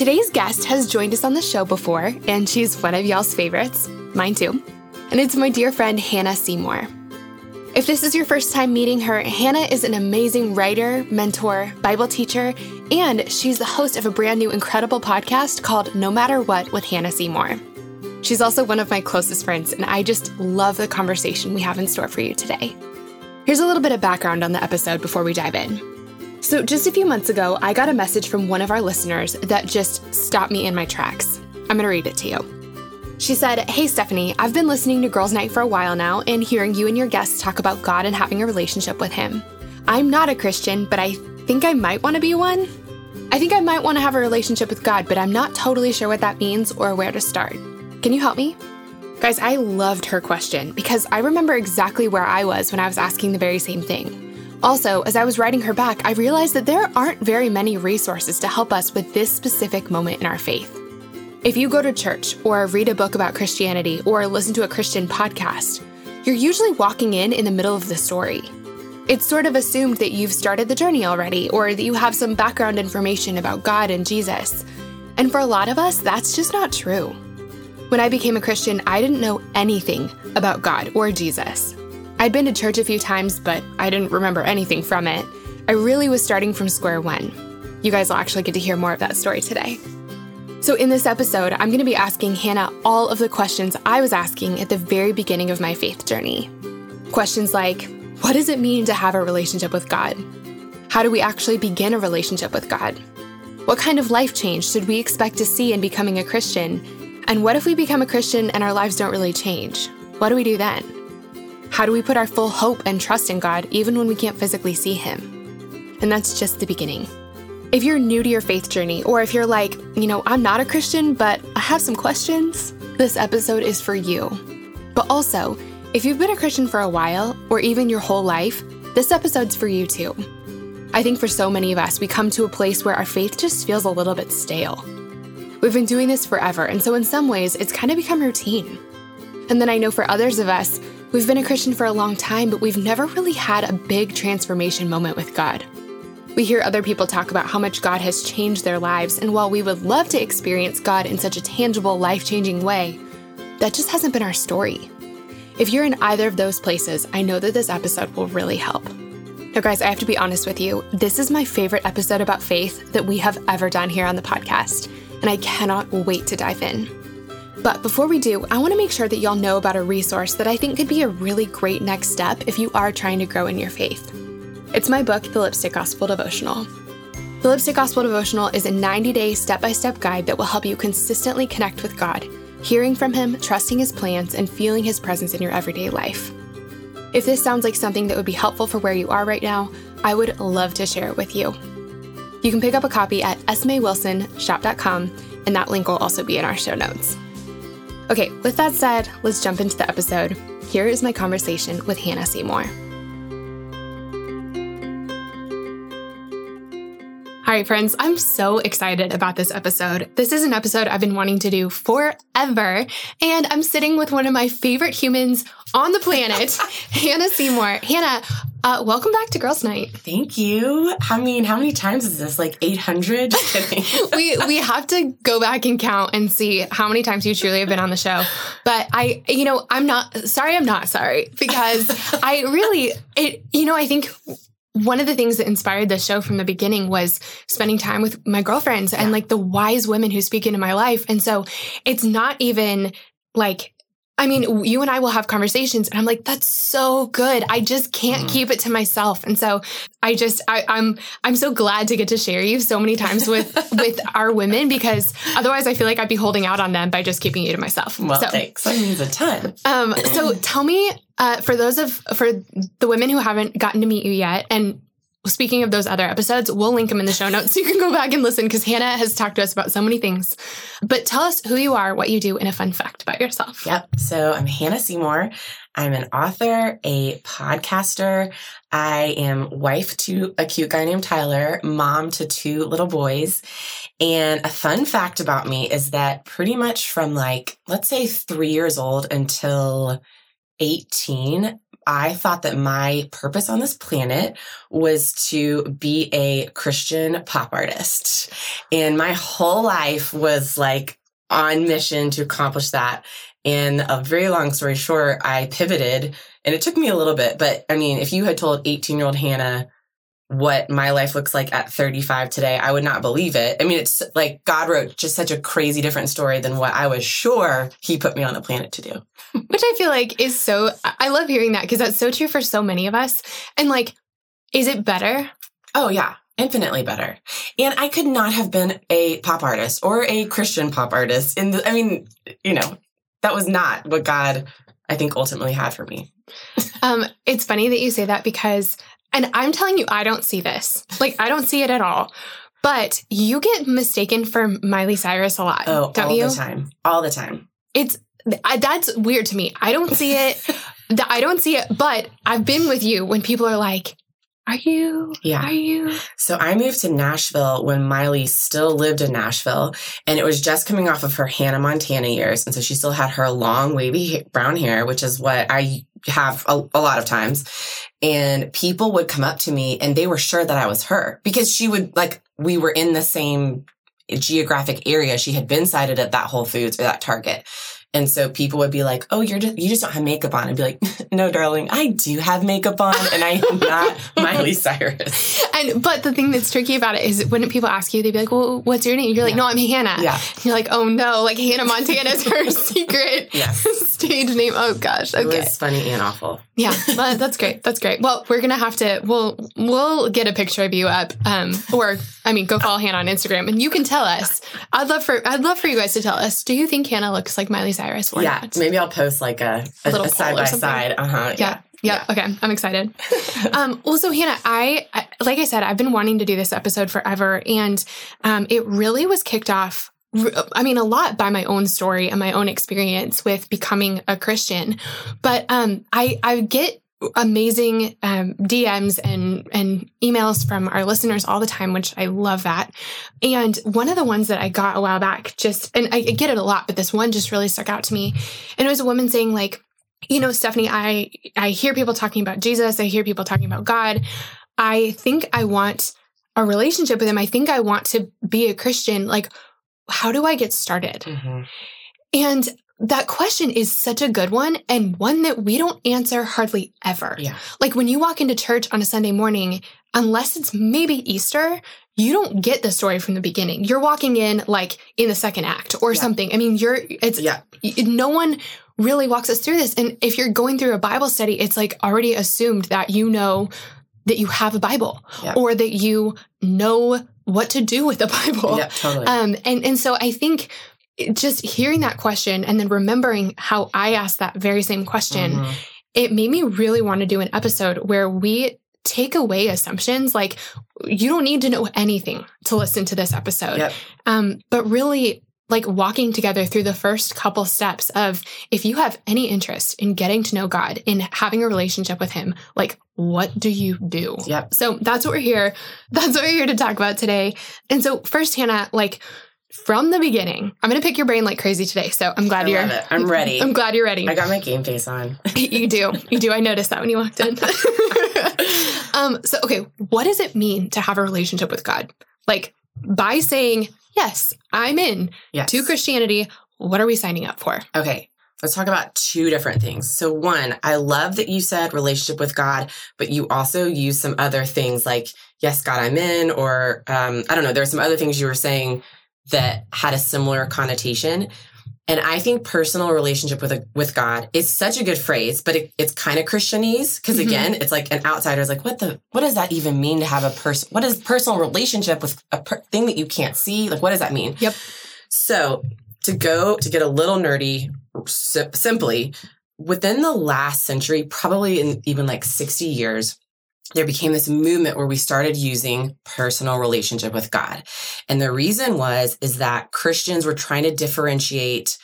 Today's guest has joined us on the show before, and she's one of y'all's favorites, mine too. And it's my dear friend Hannah Seymour. If this is your first time meeting her, Hannah is an amazing writer, mentor, Bible teacher, and she's the host of a brand new incredible podcast called No Matter What with Hannah Seymour. She's also one of my closest friends, and I just love the conversation we have in store for you today. Here's a little bit of background on the episode before we dive in. So, just a few months ago, I got a message from one of our listeners that just stopped me in my tracks. I'm going to read it to you. She said, Hey, Stephanie, I've been listening to Girls Night for a while now and hearing you and your guests talk about God and having a relationship with Him. I'm not a Christian, but I think I might want to be one. I think I might want to have a relationship with God, but I'm not totally sure what that means or where to start. Can you help me? Guys, I loved her question because I remember exactly where I was when I was asking the very same thing. Also, as I was writing her back, I realized that there aren't very many resources to help us with this specific moment in our faith. If you go to church or read a book about Christianity or listen to a Christian podcast, you're usually walking in in the middle of the story. It's sort of assumed that you've started the journey already or that you have some background information about God and Jesus. And for a lot of us, that's just not true. When I became a Christian, I didn't know anything about God or Jesus. I'd been to church a few times, but I didn't remember anything from it. I really was starting from square one. You guys will actually get to hear more of that story today. So, in this episode, I'm going to be asking Hannah all of the questions I was asking at the very beginning of my faith journey. Questions like What does it mean to have a relationship with God? How do we actually begin a relationship with God? What kind of life change should we expect to see in becoming a Christian? And what if we become a Christian and our lives don't really change? What do we do then? How do we put our full hope and trust in God even when we can't physically see Him? And that's just the beginning. If you're new to your faith journey, or if you're like, you know, I'm not a Christian, but I have some questions, this episode is for you. But also, if you've been a Christian for a while, or even your whole life, this episode's for you too. I think for so many of us, we come to a place where our faith just feels a little bit stale. We've been doing this forever, and so in some ways, it's kind of become routine. And then I know for others of us, We've been a Christian for a long time, but we've never really had a big transformation moment with God. We hear other people talk about how much God has changed their lives, and while we would love to experience God in such a tangible, life changing way, that just hasn't been our story. If you're in either of those places, I know that this episode will really help. Now, guys, I have to be honest with you. This is my favorite episode about faith that we have ever done here on the podcast, and I cannot wait to dive in. But before we do, I want to make sure that y'all know about a resource that I think could be a really great next step if you are trying to grow in your faith. It's my book, The Lipstick Gospel Devotional. The Lipstick Gospel Devotional is a 90 day step by step guide that will help you consistently connect with God, hearing from Him, trusting His plans, and feeling His presence in your everyday life. If this sounds like something that would be helpful for where you are right now, I would love to share it with you. You can pick up a copy at smaywilsonshop.com, and that link will also be in our show notes. Okay, with that said, let's jump into the episode. Here is my conversation with Hannah Seymour. All right, friends, I'm so excited about this episode. This is an episode I've been wanting to do forever, and I'm sitting with one of my favorite humans on the planet, Hannah Seymour. Hannah, uh, welcome back to Girls Night. Thank you. I mean, how many times is this? Like 800? we we have to go back and count and see how many times you truly have been on the show. But I, you know, I'm not sorry. I'm not sorry because I really, it, you know, I think one of the things that inspired the show from the beginning was spending time with my girlfriends yeah. and like the wise women who speak into my life. And so it's not even like I mean, you and I will have conversations and I'm like, that's so good. I just can't mm. keep it to myself. And so I just, I, am I'm, I'm so glad to get to share you so many times with, with our women because otherwise I feel like I'd be holding out on them by just keeping you to myself. Well, so, thanks. That means a ton. Um, so tell me, uh, for those of, for the women who haven't gotten to meet you yet and speaking of those other episodes, we'll link them in the show notes so you can go back and listen because Hannah has talked to us about so many things. But tell us who you are, what you do, and a fun fact about yourself. Yep. So I'm Hannah Seymour. I'm an author, a podcaster. I am wife to a cute guy named Tyler, mom to two little boys. And a fun fact about me is that pretty much from like, let's say three years old until 18, I thought that my purpose on this planet was to be a Christian pop artist. And my whole life was like on mission to accomplish that. And a very long story short, I pivoted and it took me a little bit. But I mean, if you had told 18 year old Hannah what my life looks like at 35 today, I would not believe it. I mean, it's like God wrote just such a crazy different story than what I was sure he put me on the planet to do. Which I feel like is so, I love hearing that because that's so true for so many of us. And like, is it better? Oh, yeah. Infinitely better. And I could not have been a pop artist or a Christian pop artist in the, I mean, you know, that was not what God, I think, ultimately had for me. um, it's funny that you say that because and I'm telling you, I don't see this. Like, I don't see it at all. But you get mistaken for Miley Cyrus a lot. Oh, don't all you? the time. All the time. It's I, that's weird to me. I don't see it. I don't see it. But I've been with you when people are like, "Are you? Yeah. Are you?" So I moved to Nashville when Miley still lived in Nashville, and it was just coming off of her Hannah Montana years, and so she still had her long wavy brown hair, which is what I have a, a, lot of times. And people would come up to me and they were sure that I was her because she would like, we were in the same geographic area. She had been sighted at that Whole Foods or that Target. And so people would be like, "Oh, you're just, you just don't have makeup on." I'd be like, "No, darling, I do have makeup on, and I am not Miley Cyrus." And but the thing that's tricky about it is when people ask you, they'd be like, "Well, what's your name?" You're like, yeah. "No, I'm Hannah." Yeah. And you're like, "Oh no!" Like Hannah Montana is her secret yes. stage name. Oh gosh, okay. It was funny and awful. Yeah, well, that's great. That's great. Well, we're gonna have to. We'll we'll get a picture of you up, um, or I mean, go follow Hannah on Instagram, and you can tell us. I'd love for I'd love for you guys to tell us. Do you think Hannah looks like Miley Cyrus or yeah, maybe I'll post like a, a, a side by side. Uh huh. Yeah. yeah. yeah. Okay. I'm excited. um, well, so Hannah, I, I, like I said, I've been wanting to do this episode forever. And um, it really was kicked off I mean, a lot by my own story and my own experience with becoming a Christian. But um, I, I get amazing um, DMs and and emails from our listeners all the time, which I love that. And one of the ones that I got a while back, just and I get it a lot, but this one just really stuck out to me. And it was a woman saying like, you know, Stephanie, I I hear people talking about Jesus, I hear people talking about God. I think I want a relationship with him. I think I want to be a Christian. Like, how do I get started? Mm-hmm. And that question is such a good one and one that we don't answer hardly ever. Yeah. Like when you walk into church on a Sunday morning, unless it's maybe Easter, you don't get the story from the beginning. You're walking in like in the second act or yeah. something. I mean, you're, it's, yeah. no one really walks us through this. And if you're going through a Bible study, it's like already assumed that you know that you have a Bible yeah. or that you know what to do with the Bible. Yeah, totally. Um, and, and so I think just hearing that question and then remembering how I asked that very same question, mm-hmm. it made me really want to do an episode where we take away assumptions. Like you don't need to know anything to listen to this episode. Yep. Um, but really like walking together through the first couple steps of if you have any interest in getting to know God, in having a relationship with Him, like what do you do? Yep. So that's what we're here. That's what we're here to talk about today. And so first, Hannah, like from the beginning. I'm going to pick your brain like crazy today. So I'm glad I you're. I'm ready. I'm glad you're ready. I got my game face on. you do. You do. I noticed that when you walked in. um. So okay, what does it mean to have a relationship with God? Like by saying yes, I'm in yes. to Christianity. What are we signing up for? Okay. Let's talk about two different things. So, one, I love that you said relationship with God, but you also use some other things like, yes, God, I'm in, or um, I don't know, there's some other things you were saying that had a similar connotation. And I think personal relationship with a, with God is such a good phrase, but it, it's kind of Christianese because mm-hmm. again, it's like an outsider is like, what the, what does that even mean to have a person? What is personal relationship with a per- thing that you can't see? Like, what does that mean? Yep. So to go to get a little nerdy, si- simply within the last century, probably in even like 60 years, there became this movement where we started using personal relationship with God. And the reason was, is that Christians were trying to differentiate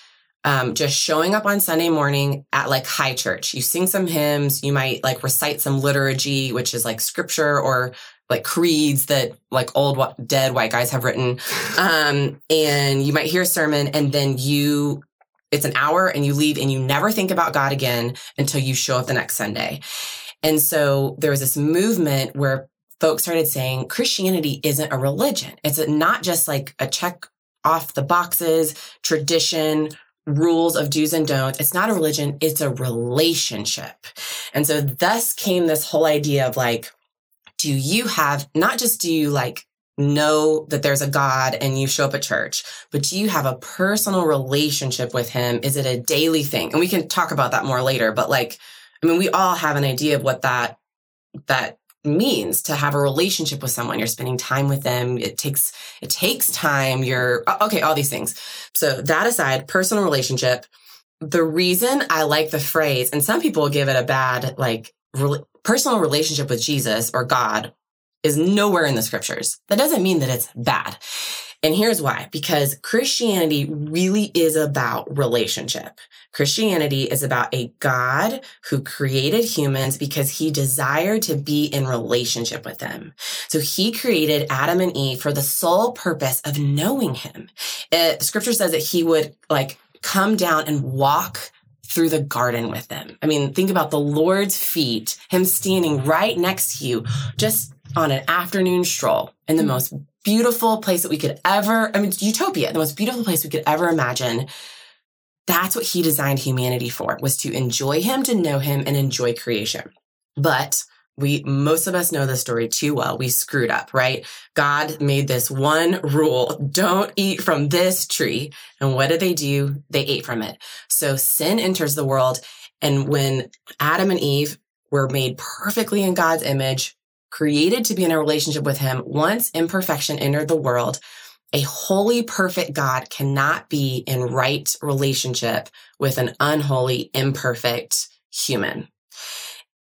um, just showing up on Sunday morning at like high church. You sing some hymns, you might like recite some liturgy, which is like scripture or like creeds that like old dead white guys have written. Um, and you might hear a sermon and then you, it's an hour and you leave and you never think about God again until you show up the next Sunday. And so there was this movement where folks started saying Christianity isn't a religion. It's not just like a check off the boxes, tradition, rules of do's and don'ts. It's not a religion. It's a relationship. And so thus came this whole idea of like, do you have, not just do you like know that there's a God and you show up at church, but do you have a personal relationship with him? Is it a daily thing? And we can talk about that more later, but like, I mean, we all have an idea of what that, that means to have a relationship with someone. You're spending time with them. It takes, it takes time. You're, okay, all these things. So that aside, personal relationship, the reason I like the phrase, and some people give it a bad, like, re- personal relationship with Jesus or God is nowhere in the scriptures. That doesn't mean that it's bad. And here's why because Christianity really is about relationship. Christianity is about a God who created humans because he desired to be in relationship with them. So he created Adam and Eve for the sole purpose of knowing him. It, scripture says that he would like come down and walk through the garden with them. I mean, think about the Lord's feet, him standing right next to you, just on an afternoon stroll in the mm-hmm. most beautiful place that we could ever, I mean, utopia, the most beautiful place we could ever imagine. That's what he designed humanity for, was to enjoy him, to know him, and enjoy creation. But we, most of us know the story too well. We screwed up, right? God made this one rule. Don't eat from this tree. And what did they do? They ate from it. So sin enters the world. And when Adam and Eve were made perfectly in God's image, created to be in a relationship with him, once imperfection entered the world, a holy, perfect God cannot be in right relationship with an unholy, imperfect human.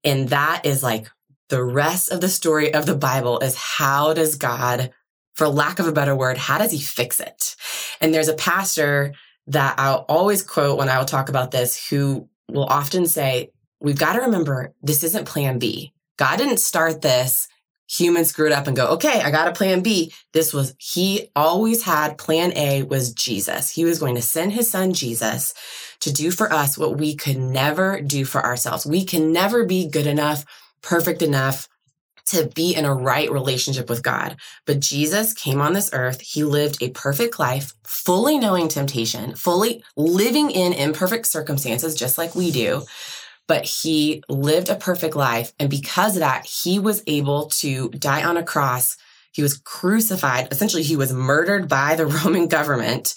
And that is like the rest of the story of the Bible is how does God, for lack of a better word, how does he fix it? And there's a pastor that I'll always quote when I will talk about this who will often say, we've got to remember this isn't plan B. God didn't start this. Humans screwed up and go, okay, I got a plan B. This was, he always had plan A was Jesus. He was going to send his son Jesus to do for us what we could never do for ourselves. We can never be good enough, perfect enough to be in a right relationship with God. But Jesus came on this earth. He lived a perfect life, fully knowing temptation, fully living in imperfect circumstances, just like we do but he lived a perfect life. And because of that, he was able to die on a cross. He was crucified. Essentially, he was murdered by the Roman government.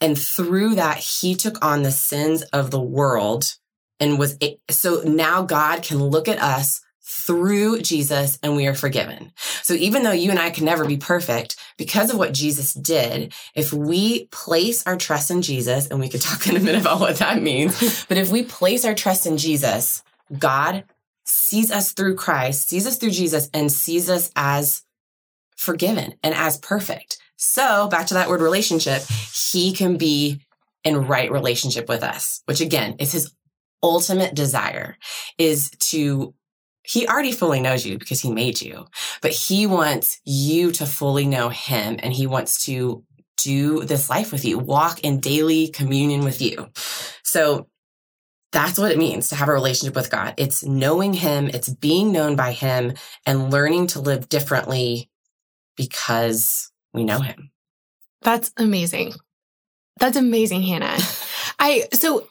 And through that, he took on the sins of the world and was, so now God can look at us through Jesus and we are forgiven. So even though you and I can never be perfect, because of what Jesus did, if we place our trust in Jesus, and we could talk in a minute about what that means, but if we place our trust in Jesus, God sees us through Christ, sees us through Jesus, and sees us as forgiven and as perfect. So back to that word relationship, he can be in right relationship with us, which again is his ultimate desire is to he already fully knows you because he made you, but he wants you to fully know him and he wants to do this life with you, walk in daily communion with you. So that's what it means to have a relationship with God. It's knowing him, it's being known by him and learning to live differently because we know him. That's amazing. That's amazing, Hannah. I so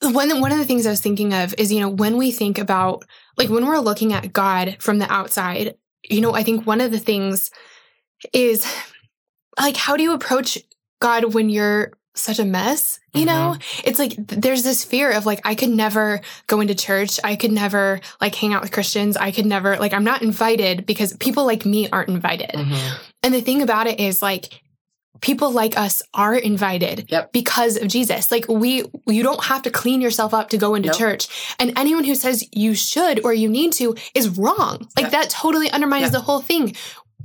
one one of the things I was thinking of is, you know, when we think about like when we're looking at God from the outside, you know, I think one of the things is like how do you approach God when you're such a mess? You mm-hmm. know, it's like there's this fear of like I could never go into church, I could never like hang out with Christians, I could never like I'm not invited because people like me aren't invited. Mm-hmm. And the thing about it is like people like us are invited Yep. because of Jesus. Like we, you don't have to clean yourself up to go into Nope. church. And anyone who says you should or you need to is wrong. Like Yeah. that totally undermines Yeah. the whole thing.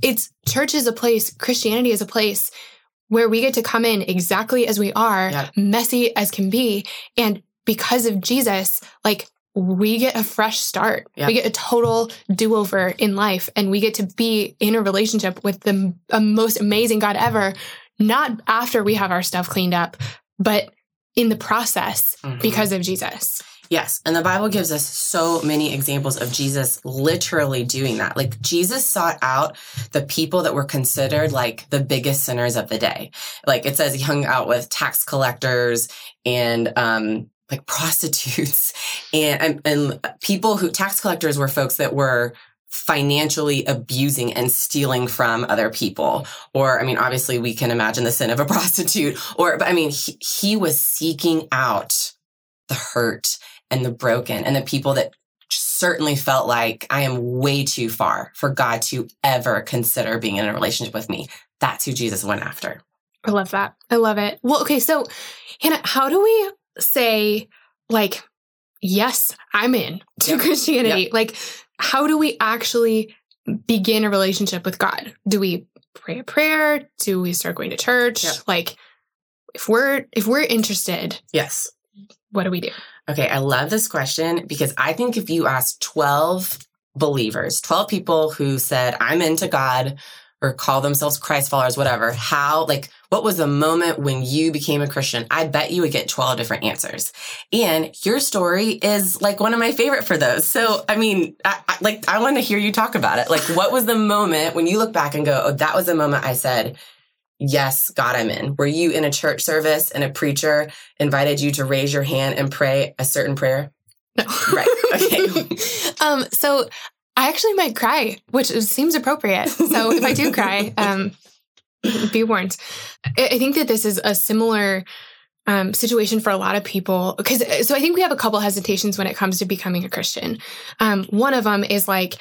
It's church is a place, Christianity is a place where we get to come in exactly as we are, messy as can be. And because of Jesus, like we get a fresh start. Yeah. We get a total do over in life and we get to be in a relationship with the m- most amazing God ever, not after we have our stuff cleaned up, but in the process Mhm. because of Jesus. Yes. And the Bible gives us so many examples of Jesus literally doing that. Like Jesus sought out the people that were considered like the biggest sinners of the day. Like it says he hung out with tax collectors and, um, like prostitutes and, and, and people who tax collectors were folks that were financially abusing and stealing from other people. Or, I mean, obviously we can imagine the sin of a prostitute or, but I mean, he, he was seeking out the hurt and the broken and the people that certainly felt like I am way too far for God to ever consider being in a relationship with me. That's who Jesus went after. I love that. I love it. Well, okay. So, Hannah, how do we say, like, yes, I'm in to Yep. Christianity? Like, how do we actually begin a relationship with God? Do we pray a prayer? Do we start going to church? Yep. Like, if we're if we're interested, Yes. what do we do? Okay, I love this question because I think if you ask 12 believers, 12 people who said, I'm into God or call themselves Christ followers, whatever, how, like, what was the moment when you became a Christian? I bet you would get 12 different answers. And your story is like one of my favorite for those. So, I mean, I, I, like, I want to hear you talk about it. Like, what was the moment when you look back and go, oh, that was the moment I said, Yes, God, I'm in. Were you in a church service and a preacher invited you to raise your hand and pray a certain prayer? No. Right. Okay. um, so I actually might cry, which seems appropriate. So if I do cry, um, be warned. I think that this is a similar um, situation for a lot of people because so I think we have a couple hesitations when it comes to becoming a Christian. Um, one of them is like,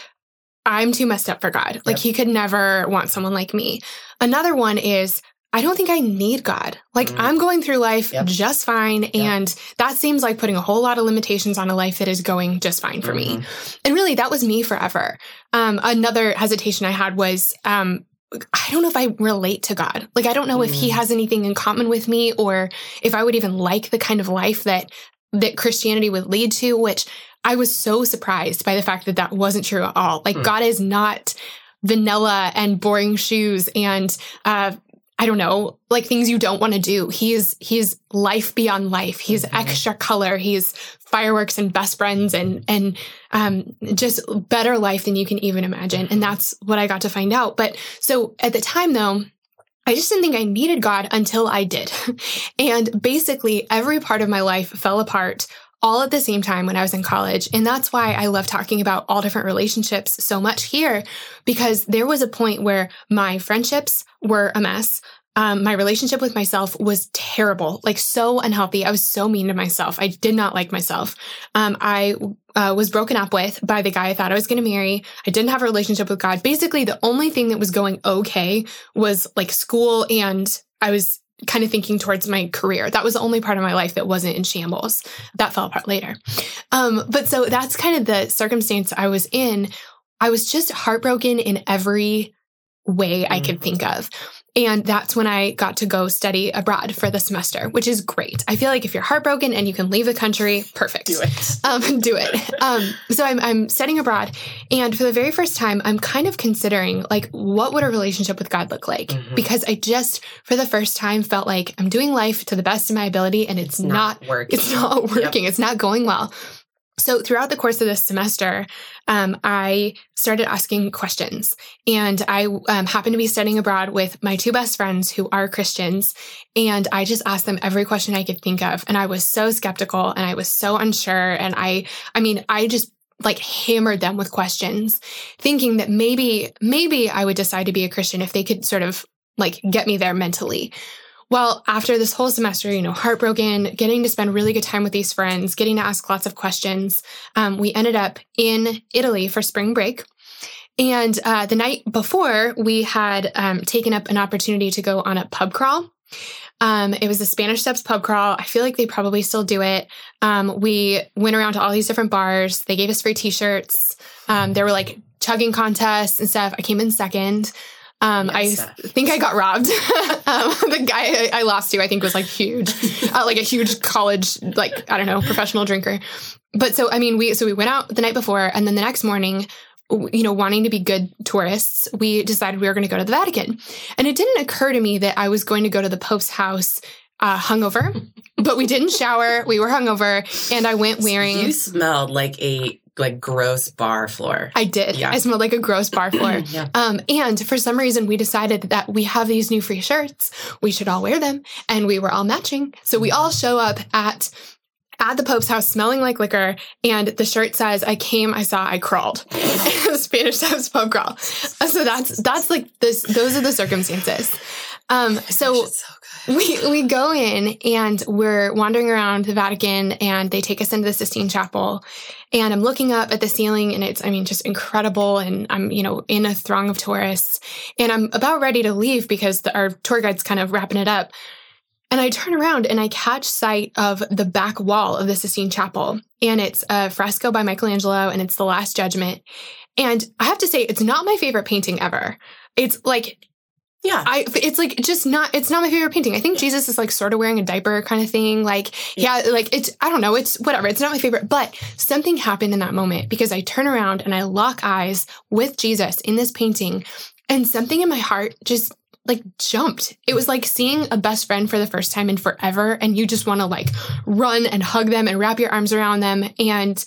I'm too messed up for God. Like Yep. he could never want someone like me. Another one is, I don't think I need God. Like Mm. I'm going through life Yep. just fine. And that seems like putting a whole lot of limitations on a life that is going just fine for me. Mhm. And really, that was me forever. Um, another hesitation I had was, um, I don't know if I relate to God. Like, I don't know if He Mm. has anything in common with me, or if I would even like the kind of life that that Christianity would lead to. Which I was so surprised by the fact that that wasn't true at all. Like, Hmm. God is not vanilla and boring shoes and uh, I don't know, like things you don't want to do. He's he's life beyond life. He's Mhm. extra color. He's fireworks and best friends and and um, just better life than you can even imagine. And that's what I got to find out. But so at the time though, I just didn't think I needed God until I did. and basically every part of my life fell apart all at the same time when I was in college. And that's why I love talking about all different relationships so much here, because there was a point where my friendships were a mess. Um, my relationship with myself was terrible, like so unhealthy. I was so mean to myself. I did not like myself. Um, I uh, was broken up with by the guy I thought I was going to marry. I didn't have a relationship with God. Basically, the only thing that was going okay was like school, and I was kind of thinking towards my career. That was the only part of my life that wasn't in shambles. That fell apart later. Um, but so that's kind of the circumstance I was in. I was just heartbroken in every way I could Mhm. think of. And that's when I got to go study abroad for the semester, which is great. I feel like if you're heartbroken and you can leave the country, perfect. Do it. Um, do it. Um, so I'm, I'm studying abroad. And for the very first time, I'm kind of considering like, what would a relationship with God look like? Mhm. Because I just, for the first time, felt like I'm doing life to the best of my ability and it's, not, working. it's not working. It's not going well. So throughout the course of this semester, um, I started asking questions, and I um, happened to be studying abroad with my two best friends who are Christians, and I just asked them every question I could think of, and I was so skeptical and I was so unsure, and I, I mean, I just like hammered them with questions, thinking that maybe, maybe I would decide to be a Christian if they could sort of like get me there mentally. Well, after this whole semester, you know, heartbroken, getting to spend really good time with these friends, getting to ask lots of questions, um, we ended up in Italy for spring break. And uh, the night before, we had um, taken up an opportunity to go on a pub crawl. Um, it was the Spanish Steps pub crawl. I feel like they probably still do it. Um, we went around to all these different bars. They gave us free T-shirts. Um, there were like chugging contests and stuff. I came in second. Um. I think I got robbed. um, the guy I lost to, I think, was like huge, uh, like a huge college, like I don't know, professional drinker. But so I mean, we so we went out the night before, and then the next morning, you know, wanting to be good tourists, we decided we were going to go to the Vatican. And it didn't occur to me that I was going to go to the Pope's house uh, hungover, but we didn't shower. We were hungover, and I went wearing. You smelled like a like gross bar floor. I did. Yeah. I smelled like a gross bar floor. yeah. Um, and for some reason, we decided that we have these new free shirts. We should all wear them, and we were all matching. So we all show up at at the Pope's house smelling like liquor, and the shirt says, I came, I saw, I crawled. Spanish Steps pub crawl. So that's that's like this those are the circumstances. Um so, so we we go in and we're wandering around the Vatican and they take us into the Sistine Chapel. And I'm looking up at the ceiling and it's I mean just incredible. And I'm you know in a throng of tourists and I'm about ready to leave because the, our tour guide's kind of wrapping it up. And I turn around and I catch sight of the back wall of the Sistine Chapel and it's a fresco by Michelangelo and it's the Last Judgment. And I have to say it's not my favorite painting ever. It's like yeah. I it's like just not it's not my favorite painting. I think Jesus is like sort of wearing a diaper kind of thing. Like, yeah, like it's I don't know, it's whatever. It's not my favorite, but something happened in that moment because I turn around and I lock eyes with Jesus in this painting and something in my heart just like jumped. It was like seeing a best friend for the first time in forever and you just want to like run and hug them and wrap your arms around them and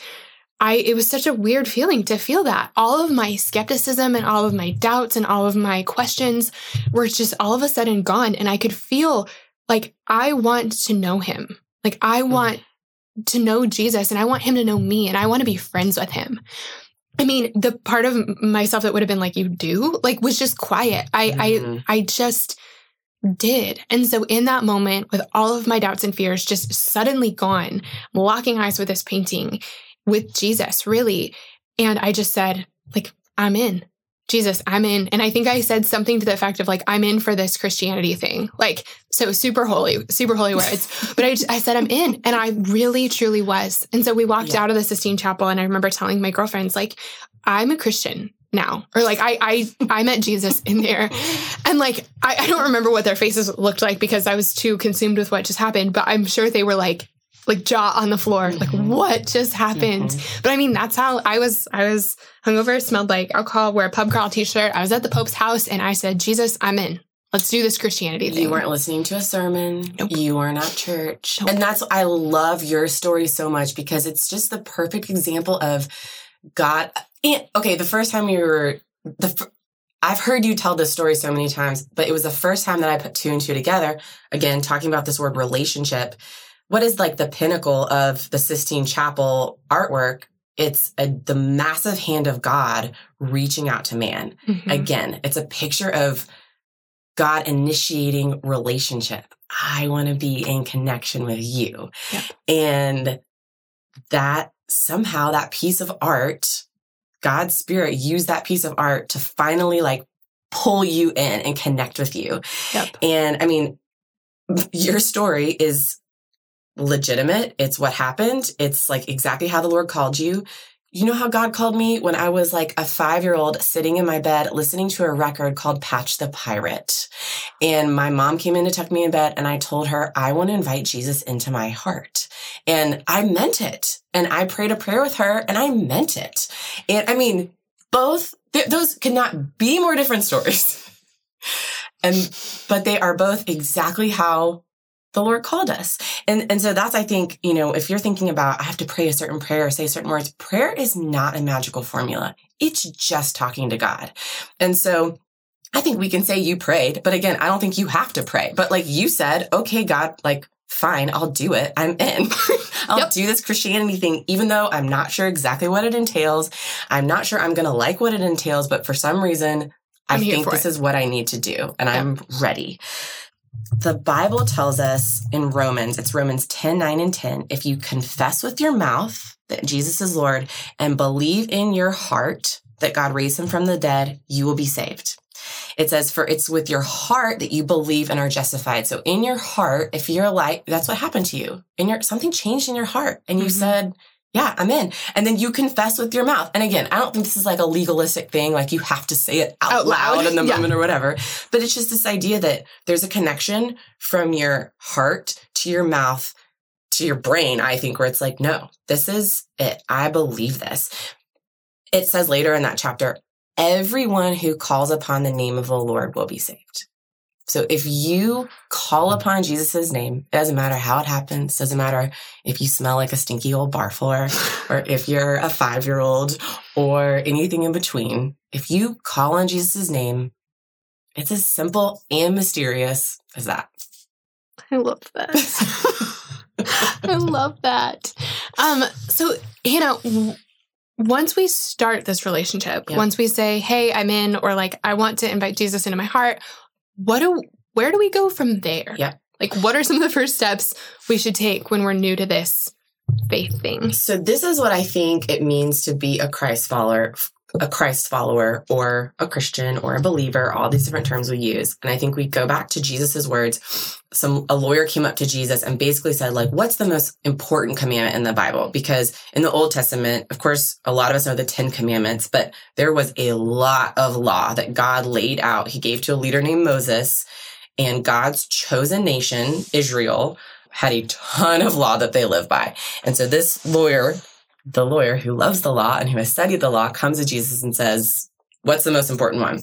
I it was such a weird feeling to feel that. All of my skepticism and all of my doubts and all of my questions were just all of a sudden gone and I could feel like I want to know him. Like I mm. want to know Jesus and I want him to know me and I want to be friends with him. I mean, the part of myself that would have been like you do, like was just quiet. I mm-hmm. I I just did. And so in that moment with all of my doubts and fears just suddenly gone, locking eyes with this painting with Jesus, really. And I just said, like, I'm in. Jesus, I'm in. And I think I said something to the effect of like, I'm in for this Christianity thing. Like, so super holy, super holy words. but I, just, I said, I'm in. And I really, truly was. And so we walked yeah. out of the Sistine Chapel and I remember telling my girlfriends, like, I'm a Christian now. Or like, I, I, I met Jesus in there. And like, I, I don't remember what their faces looked like because I was too consumed with what just happened, but I'm sure they were like, like jaw on the floor. Like mm-hmm. what just happened? Mm-hmm. But I mean, that's how I was. I was hungover, smelled like alcohol, wear a pub crawl t-shirt. I was at the Pope's house and I said, Jesus, I'm in. Let's do this Christianity thing. You weren't listening to a sermon. Nope. You weren't at church. Nope. And that's, I love your story so much because it's just the perfect example of God. And, okay. The first time you were, the, I've heard you tell this story so many times, but it was the first time that I put two and two together. Again, talking about this word relationship what is like the pinnacle of the Sistine Chapel artwork? It's a, the massive hand of God reaching out to man. Mm-hmm. Again, it's a picture of God initiating relationship. I want to be in connection with you. And that somehow that piece of art, God's spirit used that piece of art to finally like pull you in and connect with you. Yep. And I mean, your story is legitimate. It's what happened. It's like exactly how the Lord called you. You know how God called me when I was like a five year old sitting in my bed listening to a record called Patch the Pirate. And my mom came in to tuck me in bed and I told her, I want to invite Jesus into my heart. And I meant it. And I prayed a prayer with her and I meant it. And I mean, both, th- those could not be more different stories. and, but they are both exactly how the Lord called us. And, and so that's, I think, you know, if you're thinking about, I have to pray a certain prayer or say certain words, prayer is not a magical formula. It's just talking to God. And so I think we can say you prayed, but again, I don't think you have to pray. But like you said, okay, God, like, fine, I'll do it. I'm in. I'll yep. do this Christianity thing, even though I'm not sure exactly what it entails. I'm not sure I'm going to like what it entails, but for some reason, I'm i think this it. is what I need to do and yep. I'm ready. The Bible tells us in Romans, it's Romans 10, 9, and 10. If you confess with your mouth that Jesus is Lord and believe in your heart that God raised him from the dead, you will be saved. It says, for it's with your heart that you believe and are justified. So in your heart, if you're like, that's what happened to you. In your, something changed in your heart and you mm-hmm. said, yeah, I'm in. And then you confess with your mouth. And again, I don't think this is like a legalistic thing, like you have to say it out, out loud. loud in the yeah. moment or whatever. But it's just this idea that there's a connection from your heart to your mouth to your brain, I think, where it's like, no, this is it. I believe this. It says later in that chapter, everyone who calls upon the name of the Lord will be saved. So if you call upon Jesus' name, it doesn't matter how it happens, doesn't matter if you smell like a stinky old bar floor or if you're a five year old or anything in between. If you call on Jesus' name, it's as simple and mysterious as that. I love that. I love that. Um, so Hannah, once we start this relationship, yep. once we say, "Hey, I'm in," or like, "I want to invite Jesus into my heart," what do where do we go from there? Yeah, like what are some of the first steps we should take when we're new to this faith thing? So this is what I think it means to be a Christ follower a Christ follower or a Christian or a believer, all these different terms we use. And I think we go back to Jesus's words. Some, a lawyer came up to Jesus and basically said, like, what's the most important commandment in the Bible? Because in the Old Testament, of course, a lot of us know the 10 commandments, but there was a lot of law that God laid out. He gave to a leader named Moses and God's chosen nation, Israel, had a ton of law that they live by. And so this lawyer the lawyer who loves the law and who has studied the law comes to Jesus and says, What's the most important one?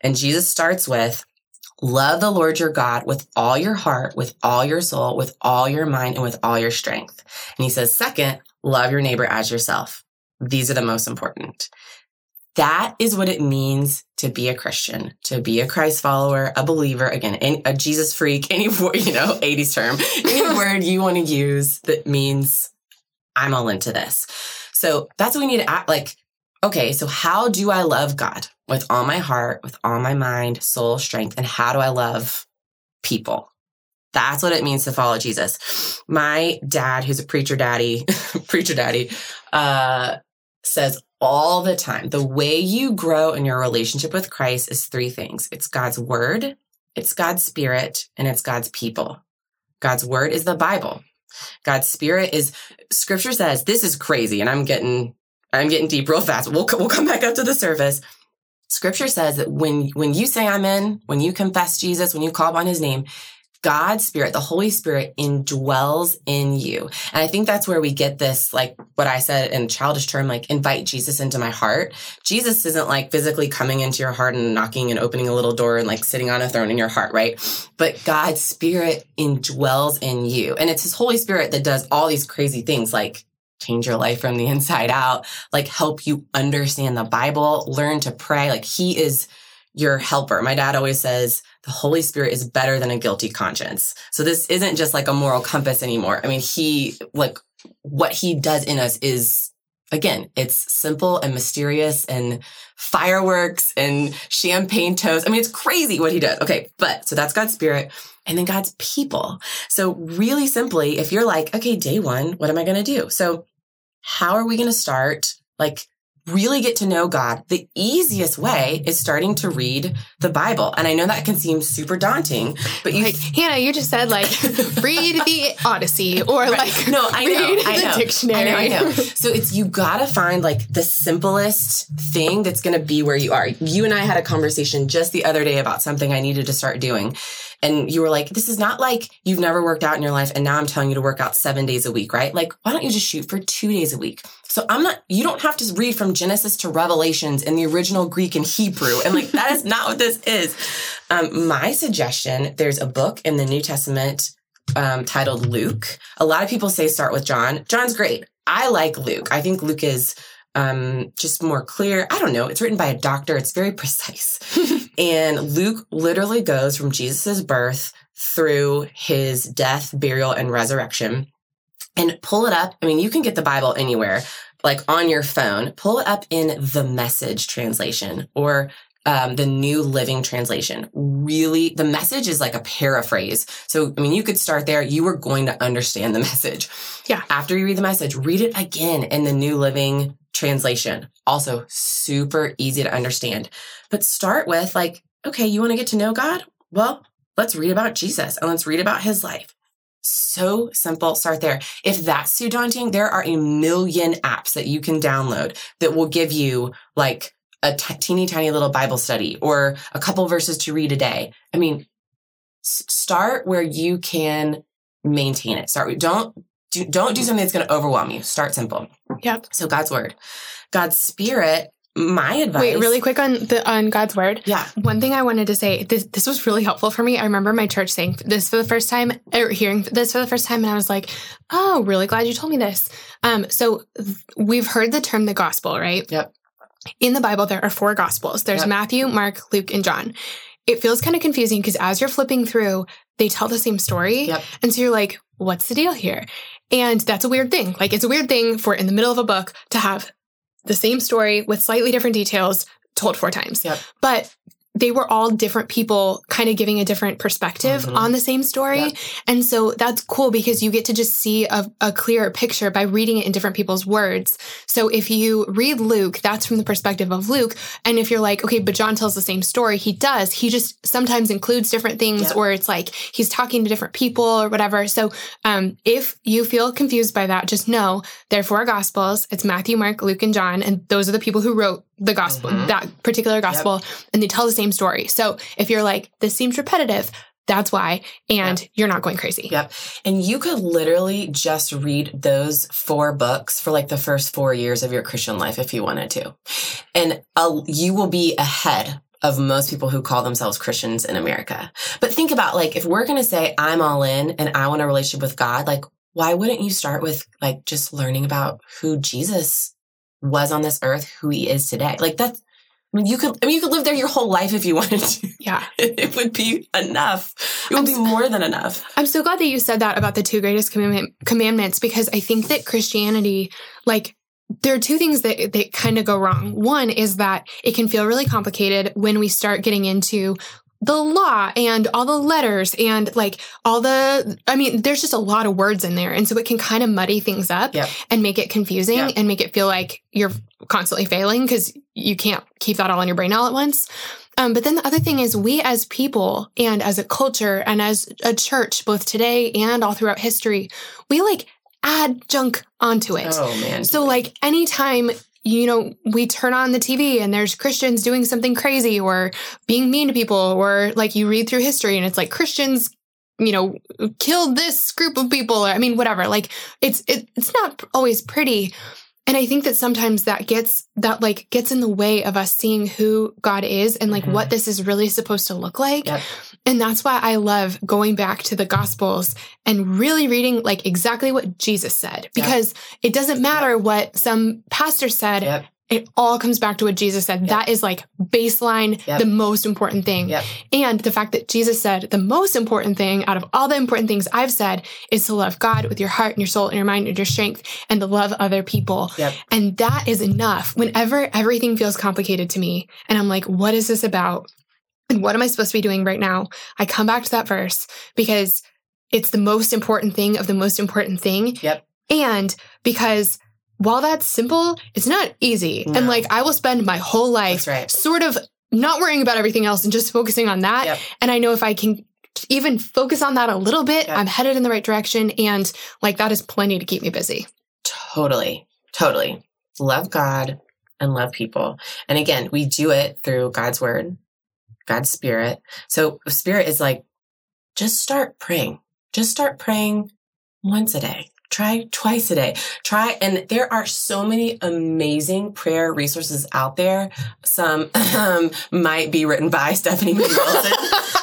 And Jesus starts with, Love the Lord your God with all your heart, with all your soul, with all your mind, and with all your strength. And he says, Second, love your neighbor as yourself. These are the most important. That is what it means to be a Christian, to be a Christ follower, a believer, again, a Jesus freak, any, you know, 80s term, any word you want to use that means I'm all into this. So that's what we need to act like. Okay, so how do I love God with all my heart, with all my mind, soul, strength, and how do I love people? That's what it means to follow Jesus. My dad, who's a preacher daddy, preacher daddy, uh, says all the time the way you grow in your relationship with Christ is three things it's God's word, it's God's spirit, and it's God's people. God's word is the Bible. God's spirit is scripture says this is crazy and I'm getting I'm getting deep real fast. We'll we'll come back up to the surface. Scripture says that when when you say I'm in, when you confess Jesus, when you call upon his name, God's spirit, the Holy Spirit indwells in you. And I think that's where we get this, like what I said in childish term, like invite Jesus into my heart. Jesus isn't like physically coming into your heart and knocking and opening a little door and like sitting on a throne in your heart, right? But God's spirit indwells in you. And it's his Holy Spirit that does all these crazy things like change your life from the inside out, like help you understand the Bible, learn to pray. Like he is your helper. My dad always says, the Holy Spirit is better than a guilty conscience. So this isn't just like a moral compass anymore. I mean, he, like, what he does in us is, again, it's simple and mysterious and fireworks and champagne toast. I mean, it's crazy what he does. Okay. But so that's God's spirit and then God's people. So really simply, if you're like, okay, day one, what am I going to do? So how are we going to start? Like, really get to know God, the easiest way is starting to read the Bible. And I know that can seem super daunting, but you like Hannah, you just said like read the Odyssey or right. like no, I know, I know, dictionary. I know, I know. So it's you gotta find like the simplest thing that's gonna be where you are. You and I had a conversation just the other day about something I needed to start doing. And you were like, this is not like you've never worked out in your life and now I'm telling you to work out seven days a week, right? Like, why don't you just shoot for two days a week? So I'm not, you don't have to read from Genesis to Revelations in the original Greek and Hebrew. And like, that is not what this is. Um, my suggestion, there's a book in the New Testament um, titled Luke. A lot of people say start with John. John's great. I like Luke. I think Luke is um, just more clear. I don't know. It's written by a doctor. It's very precise. and Luke literally goes from Jesus' birth through his death, burial, and resurrection and pull it up. I mean, you can get the Bible anywhere, like on your phone, pull it up in the message translation or um, the New Living Translation. Really, the message is like a paraphrase. So, I mean, you could start there. You were going to understand the message. Yeah. After you read the message, read it again in the New Living translation. Also super easy to understand. But start with like, okay, you want to get to know God? Well, let's read about Jesus and let's read about his life. So simple. Start there. If that's too daunting, there are a million apps that you can download that will give you like a t- teeny tiny little Bible study or a couple verses to read a day. I mean, s- start where you can maintain it. Start. Don't do, don't do something that's going to overwhelm you. Start simple. Yep. So God's word, God's spirit. My advice. Wait, really quick on the on God's word. Yeah. One thing I wanted to say, this this was really helpful for me. I remember my church saying this for the first time, or hearing this for the first time, and I was like, "Oh, really glad you told me this." Um, so we've heard the term the gospel, right? Yep. In the Bible, there are four gospels. There's Yep. Matthew, Mark, Luke, and John. It feels kind of confusing because as you're flipping through, they tell the same story, Yep. and so you're like, "What's the deal here?" And that's a weird thing. Like, it's a weird thing for in the middle of a book to have the same story with slightly different details told four times. Yep. But they were all different people kind of giving a different perspective Mhm. on the same story. Yep. And so that's cool because you get to just see a, a clearer picture by reading it in different people's words. So if you read Luke, that's from the perspective of Luke. And if you're like, okay, but John tells the same story, he does. He just sometimes includes different things Yep. or it's like he's talking to different people or whatever. So um, if you feel confused by that, just know there are four gospels. It's Matthew, Mark, Luke, and John. And those are the people who wrote the gospel, Mhm. that particular gospel, and they tell the same story. So if you're like, this seems repetitive, that's why. And you're not going crazy. Yep. And you could literally just read those four books for like the first four years of your Christian life if you wanted to. And uh, you will be ahead of most people who call themselves Christians in America. But think about like, if we're going to say, I'm all in and I want a relationship with God, like, why wouldn't you start with like just learning about who Jesus was on this earth, who he is today? Like that's, I mean, you could, I mean, you could live there your whole life if you wanted to. Yeah. it would be enough. It would I'm be more than enough. I'm so glad that you said that about the two greatest commandment, commandments because I think that Christianity, like, there are two things that, that kind of go wrong. One is that it can feel really complicated when we start getting into the law and all the letters and like all the, I mean, there's just a lot of words in there. And so it can kind of muddy things up Yep. and make it confusing Yep. and make it feel like you're constantly failing because you can't keep that all in your brain all at once. Um, but then the other thing is, we as people and as a culture and as a church, both today and all throughout history, we like add junk onto it. Oh man. So, like, anytime, you know, we turn on the TV and there's Christians doing something crazy or being mean to people, or like you read through history and it's like Christians, you know, killed this group of people. Or, I mean, whatever. Like, it's it, it's not always pretty. And I think that sometimes that gets that like gets in the way of us seeing who God is and like Mhm. what this is really supposed to look like. Yep. And that's why I love going back to the gospels and really reading like exactly what Jesus said because it doesn't matter what some pastor said. It all comes back to what Jesus said. Yep. That is like baseline, Yep. the most important thing. Yep. And the fact that Jesus said the most important thing out of all the important things I've said is to love God with your heart and your soul and your mind and your strength and to love other people. And that is enough whenever everything feels complicated to me. And I'm like, what is this about? And what am I supposed to be doing right now? I come back to that verse because it's the most important thing of the most important thing. Yep. And because while that's simple, it's not easy. No. And like I will spend my whole life right. sort of not worrying about everything else and just focusing on that. Yep. And I know if I can even focus on that a little bit, Yep. I'm headed in the right direction. And like that is plenty to keep me busy. Totally. Totally. Love God and love people. And again, we do it through God's word, God's spirit. So spirit is like, just start praying. Just start praying once a day. Try twice a day. Try, and there are so many amazing prayer resources out there. Some um, might be written by Stephanie Wilson.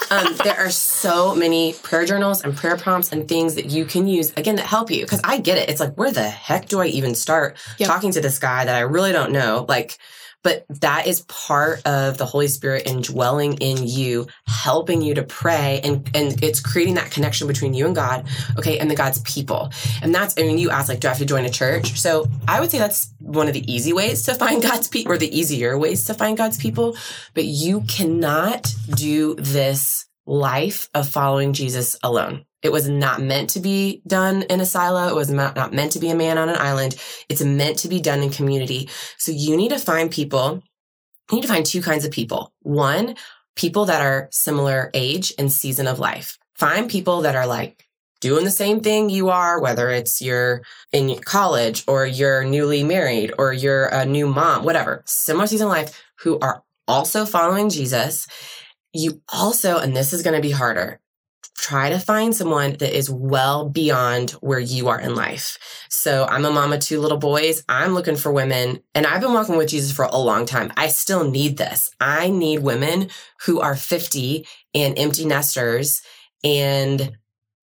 um, there are so many prayer journals and prayer prompts and things that you can use again that help you. Because I get it. It's like, where the heck do I even start Yep. talking to this guy that I really don't know? Like, but that is part of the Holy Spirit indwelling in you, helping you to pray, and and it's creating that connection between you and God, okay, and the God's people. And that's, I mean, you asked like, do I have to join a church? So I would say that's one of the easy ways to find God's people, or the easier ways to find God's people. But you cannot do this life of following Jesus alone. It was not meant to be done in a silo. It was not, meant to be a man on an island. It's meant to be done in community. So you need to find people. You need to find two kinds of people. One, people that are similar age and season of life. Find people that are like doing the same thing you are, whether it's you're in college or you're newly married or you're a new mom, whatever, similar season of life who are also following Jesus. You also, and this is going to be harder, try to find someone that is well beyond where you are in life. So I'm a mom of two little boys. I'm looking for women and I've been walking with Jesus for a long time. I still need this. I need women who are 50 and empty nesters and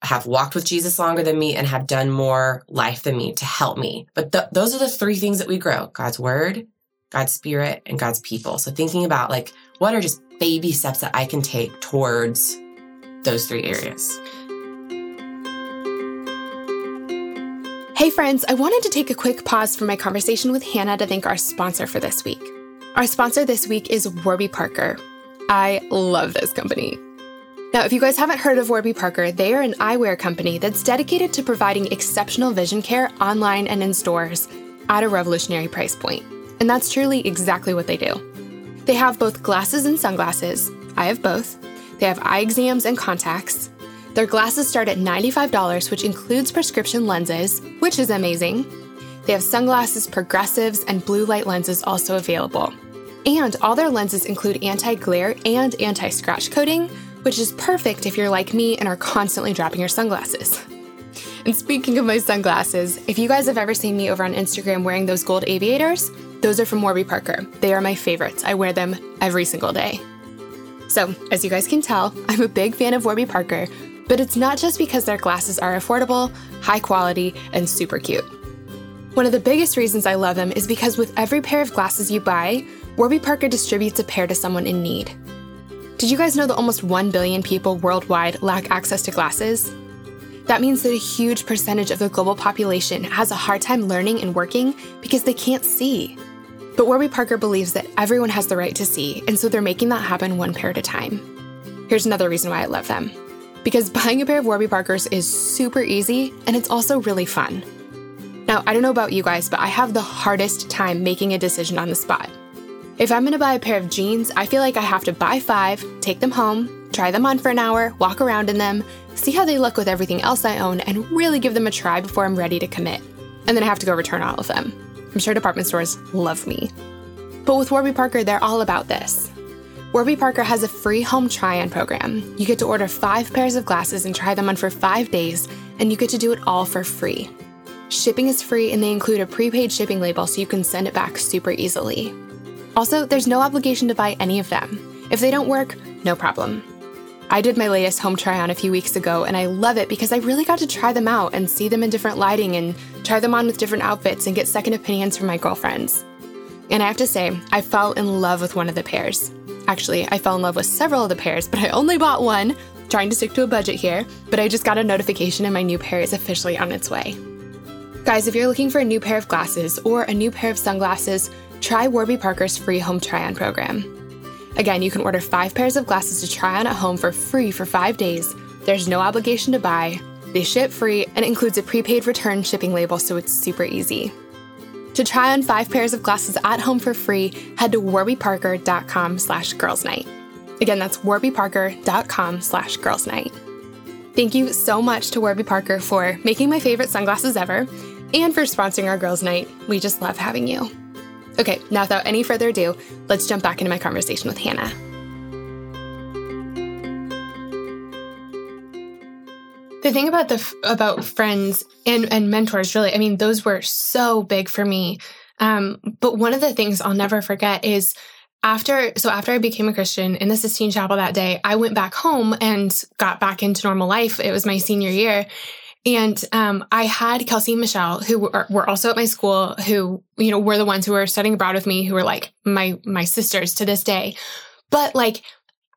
have walked with Jesus longer than me and have done more life than me to help me. But th- those are the three things that we grow God's word, God's spirit, and God's people. So thinking about like, what are just baby steps that I can take towards those three areas? Hey, friends, I wanted to take a quick pause from my conversation with Hanna to thank our sponsor for this week. Our sponsor this week is Warby Parker. I love this company. Now, if you guys haven't heard of Warby Parker, they are an eyewear company that's dedicated to providing exceptional vision care online and in stores at a revolutionary price point. And that's truly exactly what they do. They have both glasses and sunglasses. I have both. They have eye exams and contacts. Their glasses start at $95, which includes prescription lenses, which is amazing. They have sunglasses, progressives, and blue light lenses also available. And all their lenses include anti glare and anti scratch coating, which is perfect if you're like me and are constantly dropping your sunglasses. And speaking of my sunglasses, if you guys have ever seen me over on Instagram wearing those gold aviators, those are from Warby Parker. They are my favorites. I wear them every single day. So, as you guys can tell, I'm a big fan of Warby Parker, but it's not just because their glasses are affordable, high quality, and super cute. One of the biggest reasons I love them is because with every pair of glasses you buy, Warby Parker distributes a pair to someone in need. Did you guys know that almost 1 billion people worldwide lack access to glasses? That means that a huge percentage of the global population has a hard time learning and working because they can't see. But Warby Parker believes that everyone has the right to see, and so they're making that happen one pair at a time. Here's another reason why I love them. Because buying a pair of Warby Parkers is super easy and it's also really fun. Now, I don't know about you guys, but I have the hardest time making a decision on the spot. If I'm gonna buy a pair of jeans, I feel like I have to buy five, take them home, try them on for an hour, walk around in them, see how they look with everything else I own, and really give them a try before I'm ready to commit. And then I have to go return all of them. I'm sure department stores love me. But with Warby Parker, they're all about this. Warby Parker has a free home try on program. You get to order five pairs of glasses and try them on for five days, and you get to do it all for free. Shipping is free, and they include a prepaid shipping label so you can send it back super easily. Also, there's no obligation to buy any of them. If they don't work, no problem. I did my latest home try on a few weeks ago, and I love it because I really got to try them out and see them in different lighting and try them on with different outfits and get second opinions from my girlfriends. And I have to say, I fell in love with one of the pairs. Actually, I fell in love with several of the pairs, but I only bought one, trying to stick to a budget here, but I just got a notification and my new pair is officially on its way. Guys, if you're looking for a new pair of glasses or a new pair of sunglasses, try Warby Parker's free home try on program. Again, you can order five pairs of glasses to try on at home for free for five days. There's no obligation to buy. They ship free and includes a prepaid return shipping label, so it's super easy. To try on five pairs of glasses at home for free, head to warbyparker.com slash girlsnight. Again, that's warbyparker.com slash girlsnight. Thank you so much to Warby Parker for making my favorite sunglasses ever and for sponsoring our girls' night. We just love having you. Okay, now without any further ado, let's jump back into my conversation with Hanna. The thing about the about friends and and mentors, really, I mean, those were so big for me. Um, but one of the things I'll never forget is after so after I became a Christian in the Sistine Chapel that day, I went back home and got back into normal life. It was my senior year, and um, I had Kelsey and Michelle, who were, were, also at my school, who you know were the ones who were studying abroad with me, who were like my my sisters to this day. But like,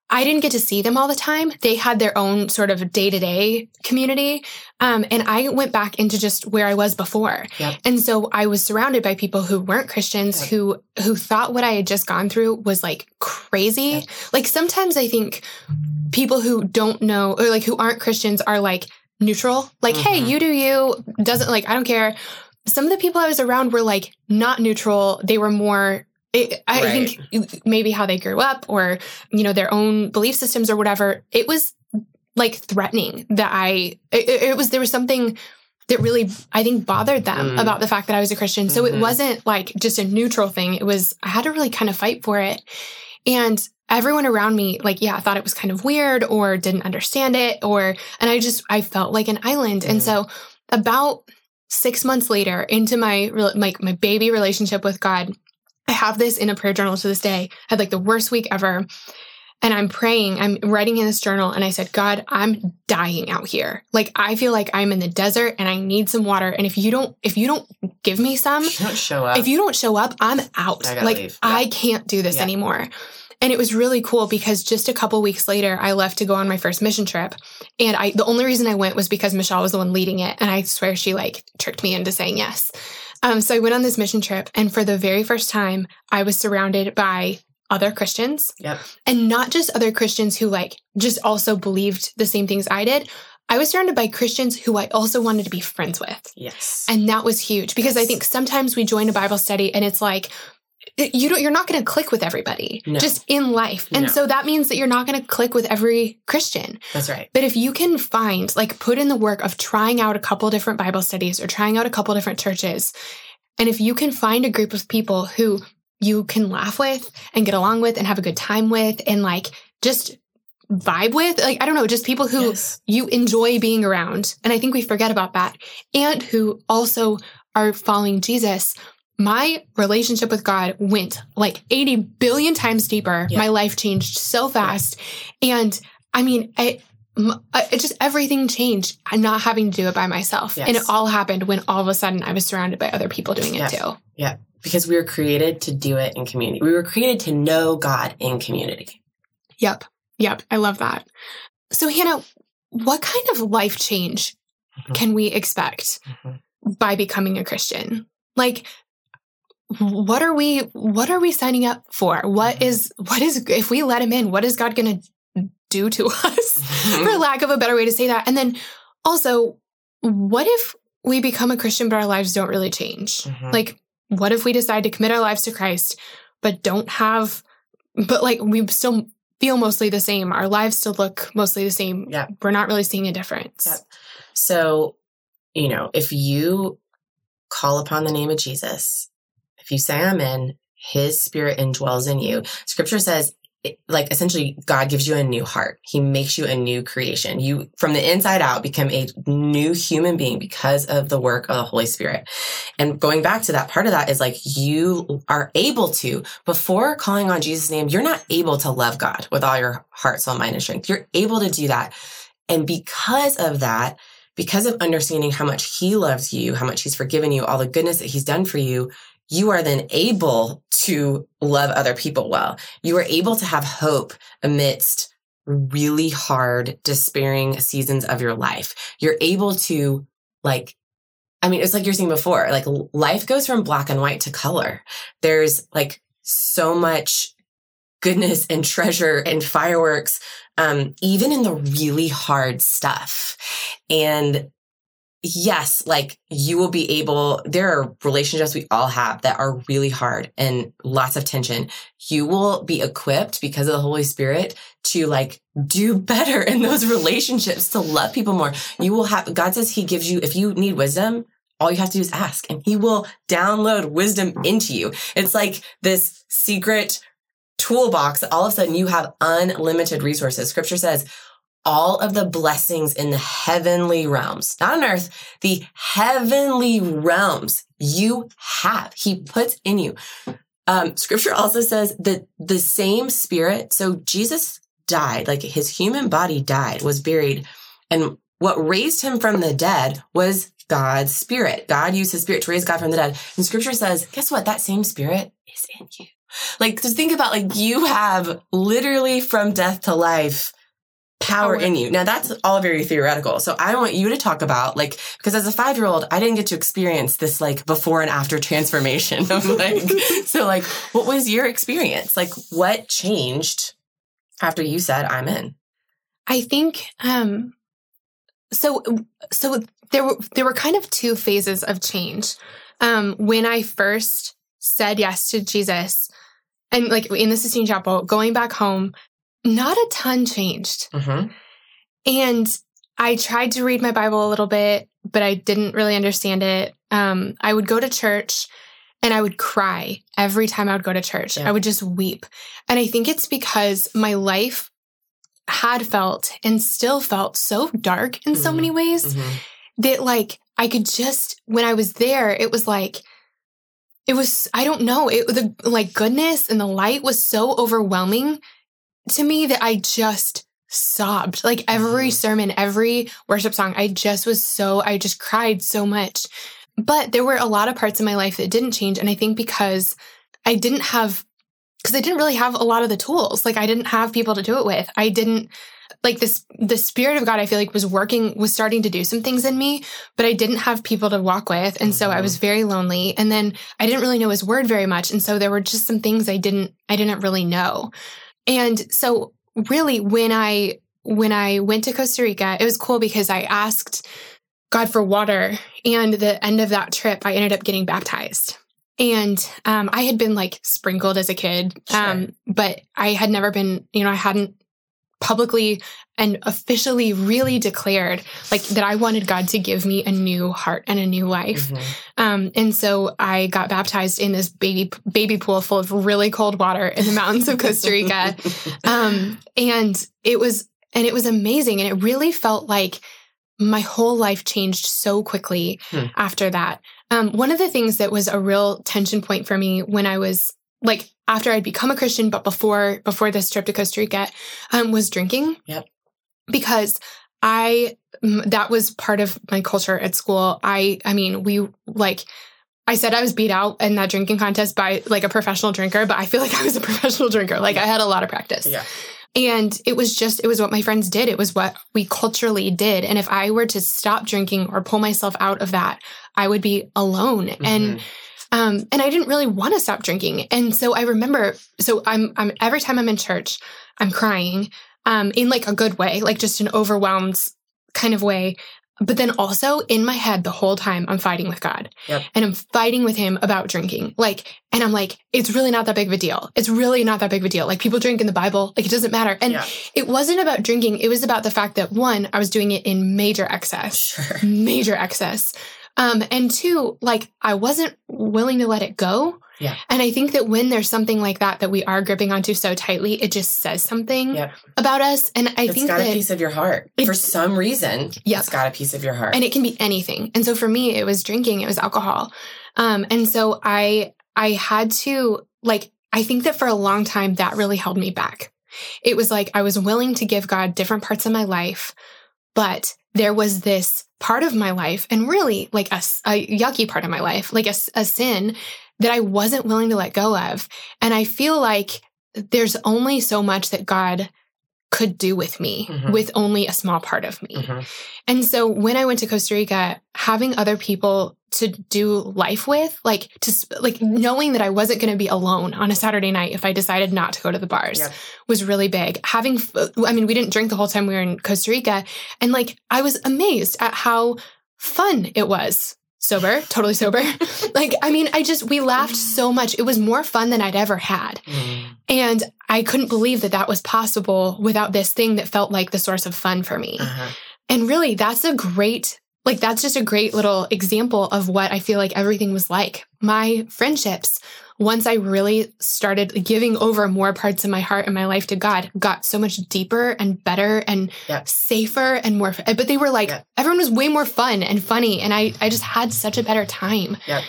I didn't get to see them all the time. They had their own sort of day to day community, um, and I went back into just where I was before. Yep. And so I was surrounded by people who weren't Christians, yep. who who thought what I had just gone through was like crazy. Yep. Like sometimes I think people who don't know or like who aren't Christians are like neutral. Like, hey, Mhm. you do you. Doesn't like, I don't care. Some of the people I was around were like not neutral. They were more, it, I Right. think maybe how they grew up or, you know, their own belief systems or whatever. It was like threatening that I, it, it was, there was something that really, I think, bothered them Mm. about the fact that I was a Christian. So it Mhm. wasn't like just a neutral thing. It was, I had to really kind of fight for it. And everyone around me, like, yeah, thought it was kind of weird or didn't understand it or, and I just, I felt like an island. And Mhm. so about six months later into my, like my baby relationship with God, I have this in a prayer journal to this day. I had like the worst week ever. And I'm praying, I'm writing in this journal, and I said, God, I'm dying out here. Like I feel like I'm in the desert and I need some water. And if you don't, if you don't give me some, if You don't show up. if you don't show up, I'm out. I Like leave. I Yeah. can't do this Yeah. anymore. And it was really cool because just a couple weeks later, I left to go on my first mission trip. And I, the only reason I went was because Michelle was the one leading it. And I swear she like tricked me into saying yes. Um, so I went on this mission trip. And for the very first time, I was surrounded by other Christians yep. and not just other Christians who like just also believed the same things I did. I was surrounded by Christians who I also wanted to be friends with. Yes. And that was huge because I think sometimes we join a Bible study and it's like, you don't, you're not going to click with everybody No. just in life. And No. so that means that you're not going to click with every Christian. That's right. But if you can find, like, put in the work of trying out a couple different Bible studies or trying out a couple different churches, and if you can find a group of people who you can laugh with and get along with and have a good time with and like just vibe with, like, I don't know, just people who Yes. you enjoy being around. And I think we forget about that. And who also are following Jesus. My relationship with God went like 80 billion times deeper. Yeah. My life changed so fast. And I mean, it, uh, it just everything changed. I'm not having to do it by myself. Yes. And it all happened when all of a sudden I was surrounded by other people doing it too. Yeah. Because we were created to do it in community. We were created to know God in community. Yep. Yep. I love that. So, Hanna, what kind of life change Mhm. can we expect Mhm. by becoming a Christian? Like, what are we what are we signing up for what Mhm. is what is if we let him in what is god going to do to us for lack of a better way to say that and then also what if we become a christian but our lives don't really change Mhm. like what if we decide to commit our lives to christ but don't have but like we still feel mostly the same our lives still look mostly the same Yeah. we're not really seeing a difference Yeah. So, you know, if you call upon the name of Jesus, if you say I'm in, his spirit indwells in you. Scripture says, like essentially God gives you a new heart. He makes you a new creation. You from the inside out become a new human being because of the work of the Holy Spirit. And going back to that part of that is like you are able to before calling on Jesus name, you're not able to love God with all your heart, soul, mind and strength. You're able to do that. And because of that, because of understanding how much he loves you, how much he's forgiven you, all the goodness that he's done for you, you are then able to love other people well. You are able to have hope amidst really hard, despairing seasons of your life. You're able to like, I mean, it's like you're saying before, like life goes from black and white to color. There's like so much goodness and treasure and fireworks, um, even in the really hard stuff. And yes, like you will be able, there are relationships we all have that are really hard and lots of tension. You will be equipped because of the Holy Spirit to like do better in those relationships, to love people more. You will have, God says he gives you, if you need wisdom, all you have to do is ask and he will download wisdom into you. It's like this secret toolbox all of a sudden you have unlimited resources. Scripture says, all of the blessings in the heavenly realms, not on earth, the heavenly realms you have. He puts in you. Um, scripture also says that the same spirit, so Jesus died, like his human body died, was buried. And what raised him from the dead was God's spirit. God used his spirit to raise God from the dead. And scripture says, guess what? That same spirit is in you. Like, just think about like you have literally from death to life power in you. Now that's all very theoretical. So I want you to talk about like, because as a five year old, I didn't get to experience this like before and after transformation. of like, so like, what was your experience? Like, what changed after you said I'm in? I think um so so there were there were kind of two phases of change. Um, when I first said yes to Jesus, and like in the Sistine Chapel, going back home, not a ton changed. hmm And I tried to read my Bible a little bit, but I didn't really understand it. Um, I would go to church and I would cry every time I would go to church. Yeah. I would just weep. And I think it's because my life had felt and still felt so dark in so Mhm. many ways hmm that like I could just when I was there, it was like it was I don't know, it the like goodness and the light was so overwhelming to me that I just sobbed. Like every Mhm. sermon, every worship song, I just was so I just cried so much. But there were a lot of parts of my life that didn't change and I think because I didn't have because I didn't really have a lot of the tools. Like I didn't have people to do it with. I didn't like this the spirit of God I feel like was working was starting to do some things in me, but I didn't have people to walk with and so I was very lonely and then I didn't really know his word very much and so there were just some things I didn't I didn't really know. And so really when I when I went to Costa Rica, it was cool because I asked God for water and the end of that trip I ended up getting baptized. And um, I had been like sprinkled as a kid, um, but I had never been, you know, I hadn't publicly and officially really declared like that I wanted God to give me a new heart and a new life. Mhm. Um, and so I got baptized in this baby baby pool full of really cold water in the mountains of Costa Rica. Um, and it was and it was amazing. And it really felt like my whole life changed so quickly Hmm. after that. Um, one of the things that was a real tension point for me when I was like after I'd become a Christian, but before before this trip to Costa Rica, um, was drinking. Yep. Because I that was part of my culture at school. I I mean, we like I said I was beat out in that drinking contest by like a professional drinker, but I feel like I was a professional drinker. Like I had a lot of practice. yeah. And it was just, it was what my friends did. It was what we culturally did. And if I were to stop drinking or pull myself out of that, I would be alone. And, Mhm. Um, and I didn't really want to stop drinking. And so I remember, so I'm, I'm, every time I'm in church, I'm crying, um, in like a good way, like just an overwhelmed kind of way. But then also in my head, the whole time I'm fighting with God Yep. and I'm fighting with him about drinking. Like, and I'm like, it's really not that big of a deal. It's really not that big of a deal. Like people drink in the Bible. Like it doesn't matter. And yeah. it wasn't about drinking. It was about the fact that one, I was doing it in major excess, Sure. major excess. Um, and two, like I wasn't willing to let it go. Yeah. And I think that when there's something like that that we are gripping onto so tightly, it just says something Yep. about us. And I It's think got a piece of your heart. For some reason, Yep. it's got a piece of your heart. and it can be anything. And so for me, it was drinking, it was alcohol. Um, and so I, I had to like, I think that for a long time, that really held me back. It was like I was willing to give God different parts of my life, but there was this part of my life and really like a yucky part of my life, like a sin that I wasn't willing to let go of. And I feel like there's only so much that God could do with me Mhm. with only a small part of me. Mhm. And so when I went to Costa Rica, having other people to do life with, like to like knowing that I wasn't going to be alone on a Saturday night if I decided not to go to the bars Yep. was really big. Having I mean, we didn't drink the whole time we were in Costa Rica, and like I was amazed at how fun it was. Sober, totally sober. like I mean, I just we laughed so much. It was more fun than I'd ever had. Mm. And I couldn't believe that that was possible without this thing that felt like the source of fun for me. Uh-huh. And really, that's a great, like, that's just a great little example of what I feel like everything was like. My friendships, once I really started giving over more parts of my heart and my life to God, got so much deeper and better and Yep. safer and more, but they were like, Yep. everyone was way more fun and funny. And I, I just had such a better time. Yep.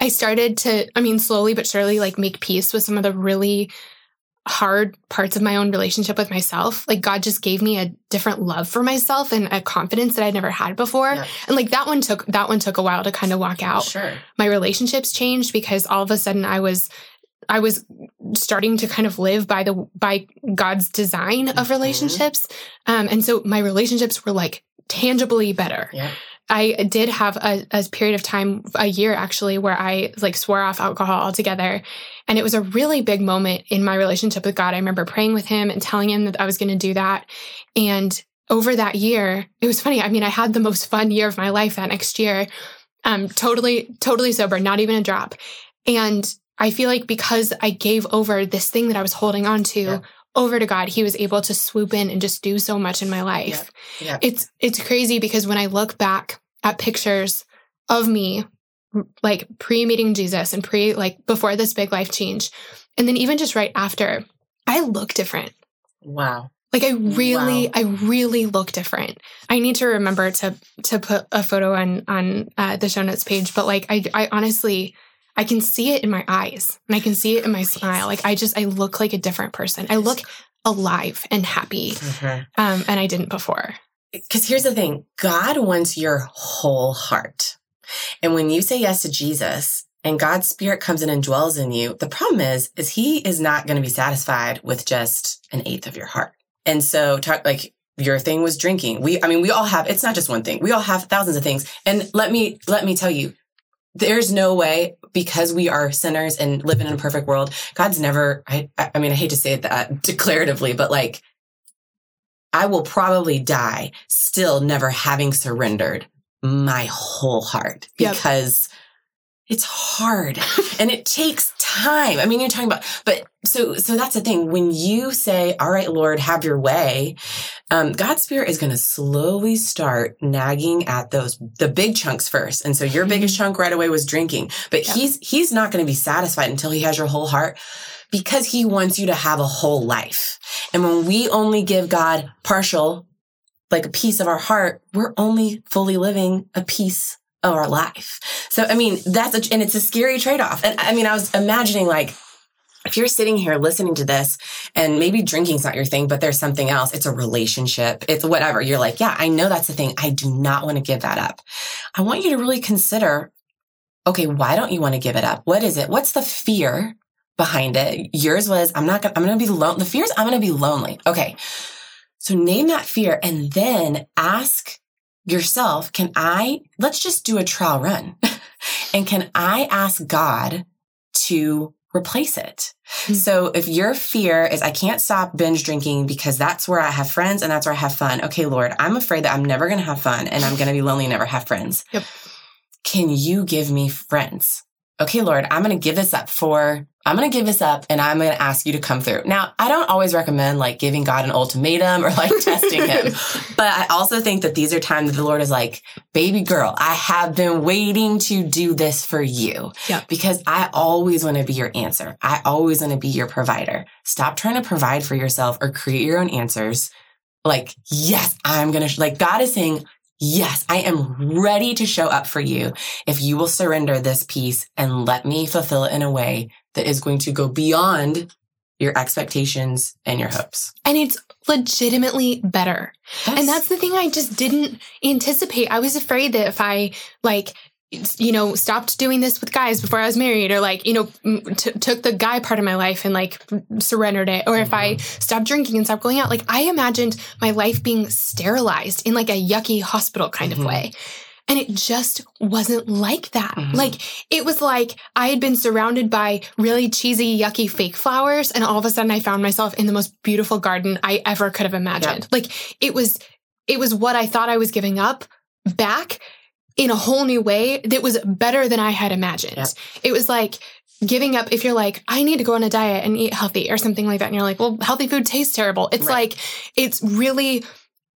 I started to, I mean, slowly but surely, like, make peace with some of the really hard parts of my own relationship with myself. Like God just gave me a different love for myself and a confidence that I'd never had before. Yeah. And like that one took that one took a while to kind of walk out. Sure. My relationships changed because all of a sudden I was I was starting to kind of live by the by God's design of Mhm. relationships. Um and so my relationships were like tangibly better. Yeah. I did have a, a period of time, a year actually, where I like swore off alcohol altogether. And it was a really big moment in my relationship with God. I remember praying with him and telling him that I was going to do that. And over that year, it was funny. I mean, I had the most fun year of my life that next year. Um, totally, totally sober, not even a drop. And I feel like because I gave over this thing that I was holding on to yeah. over to God, He was able to swoop in and just do so much in my life. Yeah. Yeah. It's it's crazy because when I look back at pictures of me, like pre meeting Jesus and pre like before this big life change, and then even just right after, I look different. Wow. Like I really, wow. I really look different. I need to remember to to put a photo on on uh, the show notes page. But like I, I honestly, I can see it in my eyes and I can see it in my smile. Like I just, I look like a different person. I look alive and happy. Mm-hmm. Um, and I didn't before. Because here's the thing God wants your whole heart. And when you say yes to Jesus and God's spirit comes in and dwells in you, the problem is, is he is not going to be satisfied with just an eighth of your heart. And so talk like your thing was drinking. We, I mean, we all have, it's not just one thing. We all have thousands of things. And let me, let me tell you, there's no way because we are sinners and live in a perfect world. God's never, I, I mean, I hate to say it that declaratively, but like, I will probably die still never having surrendered my whole heart because yep it's hard and it takes time. I mean, you're talking about, but so, so that's the thing. When you say, all right, Lord, have your way, um, God's spirit is going to slowly start nagging at those, the big chunks first. And so your biggest mm-hmm. chunk right away was drinking, but yeah. he's, he's not going to be satisfied until he has your whole heart because he wants you to have a whole life. And when we only give God partial, like a piece of our heart, we're only fully living a piece of our life. So, I mean, that's, a, and it's a scary trade off. And I mean, I was imagining like, if you're sitting here listening to this and maybe drinking's not your thing, but there's something else, it's a relationship, it's whatever. You're like, yeah, I know that's the thing. I do not want to give that up. I want you to really consider, okay, why don't you want to give it up? What is it? What's the fear behind it? Yours was, I'm not gonna, I'm to be alone. The fear is I'm to be lonely. Okay. So name that fear and then ask yourself, can I, let's just do a trial run. and can I ask God to replace it? Mm-hmm. So if your fear is I can't stop binge drinking because that's where I have friends and that's where I have fun. Okay, Lord, I'm afraid that I'm never going to have fun and I'm going to be lonely and never have friends. Yep. Can you give me friends? Okay, Lord, I'm going to give this up for I'm going to give this up and I'm going to ask you to come through. Now, I don't always recommend like giving God an ultimatum or like testing him, but I also think that these are times that the Lord is like, baby girl, I have been waiting to do this for you yep. because I always want to be your answer. I always want to be your provider. Stop trying to provide for yourself or create your own answers. Like, yes, I'm going to, like God is saying, Yes, I am ready to show up for you if you will surrender this piece and let me fulfill it in a way that is going to go beyond your expectations and your hopes. And it's legitimately better. Yes. And that's the thing I just didn't anticipate. I was afraid that if I like you know, stopped doing this with guys before I was married, or like, you know, t- took the guy part of my life and like surrendered it, or mm-hmm. if I mm-hmm. stopped drinking and stopped going out, like I imagined my life being sterilized in like a yucky hospital kind mm-hmm. of way. And it just wasn't like that. Mm-hmm. Like it was like I had been surrounded by really cheesy, yucky fake flowers. And all of a sudden I found myself in the most beautiful garden I ever could have imagined. Like it was, it was what I thought I was giving up back in a whole new way that was better than I had imagined. It was like giving up if you're like, I need to go on a diet and eat healthy or something like that. And you're like, well, healthy food tastes terrible. It's right. like, it's really,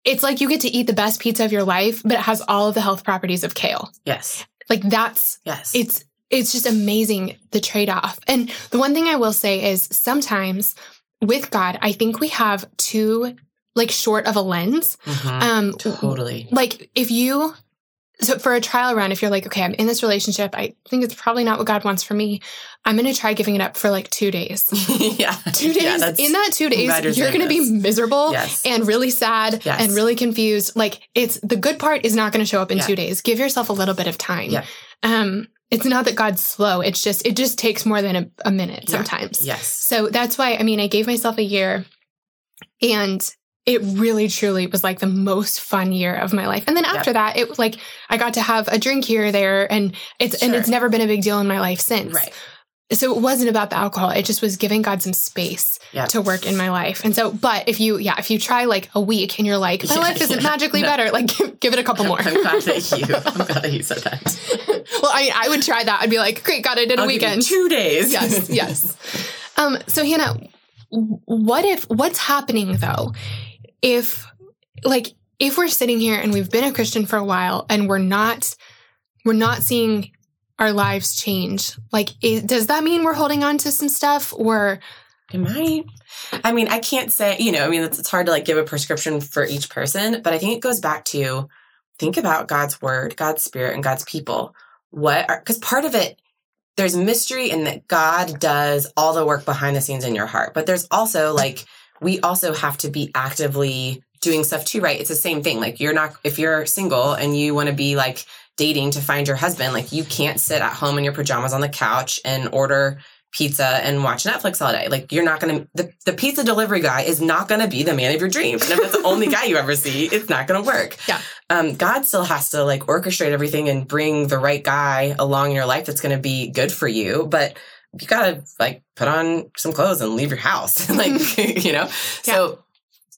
it's like you get to eat the best pizza of your life, but it has all of the health properties of kale. Yes. Like that's, yes. It's, it's just amazing the trade off. And the one thing I will say is sometimes with God, I think we have too like short of a lens. Mm-hmm. Um, totally. Like if you so for a trial run, if you're like, okay, I'm in this relationship, I think it's probably not what God wants for me. I'm going to try giving it up for like two days. yeah. Two days. Yeah, in that two days, you're going to be miserable yes. and really sad yes. and really confused. Like it's the good part is not going to show up in yeah. two days. Give yourself a little bit of time. Yeah. Um, it's not that God's slow. It's just, it just takes more than a, a minute sometimes. Yes. So that's why, I mean, I gave myself a year and it really truly was like the most fun year of my life. And then after yep. that, it was like I got to have a drink here or there and it's sure. and it's never been a big deal in my life since. Right. so it wasn't about the alcohol. It just was giving God some space Yeah. to work in my life. And so, but if you, yeah, if you try like a week and you're like, my Yeah, life isn't yeah. magically No. better, like give, give it a couple more. I'm glad that you. I'm glad that you said that. well, I, I would try that. I'd be like, great, God, I did a I'll you weekend. two days. yes, yes. Um, so Hanna, what if what's happening though? If like if we're sitting here and we've been a Christian for a while and we're not we're not seeing our lives change, like does that mean we're holding on to some stuff or It might. I mean, I can't say, you know, I mean, it's, it's hard to like give a prescription for each person, but I think it goes back to think about God's word, God's spirit, and God's people. What are, because part of it, there's mystery in that God does all the work behind the scenes in your heart, but there's also like, we also have to be actively doing stuff too, right? It's the same thing. Like, you're not, if you're single and you want to be like dating to find your husband, like, you can't sit at home in your pajamas on the couch and order pizza and watch Netflix all day. Like you're not gonna the, the pizza delivery guy is not gonna be the man of your dreams. And if that's the only guy you ever see, it's not gonna work. Yeah. Um, God still has to like orchestrate everything and bring the right guy along in your life that's gonna be good for you. But you gotta like put on some clothes and leave your house. like, you know? So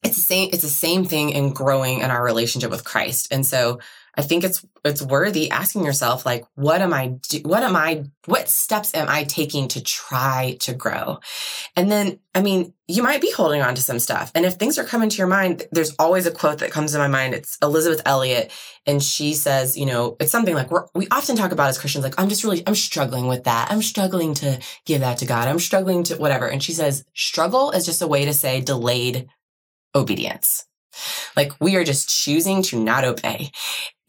it's the same it's the same thing in growing in our relationship with Christ. And so I think it's it's worthy asking yourself like what am I do, what am I what steps am I taking to try to grow? And then I mean, you might be holding on to some stuff. And if things are coming to your mind, there's always a quote that comes to my mind. It's Elisabeth Elliot and she says, you know, it's something like we often talk about as Christians like I'm just really I'm struggling with that. I'm struggling to give that to God. I'm struggling to whatever. And she says, struggle is just a way to say delayed obedience. Like we are just choosing to not obey.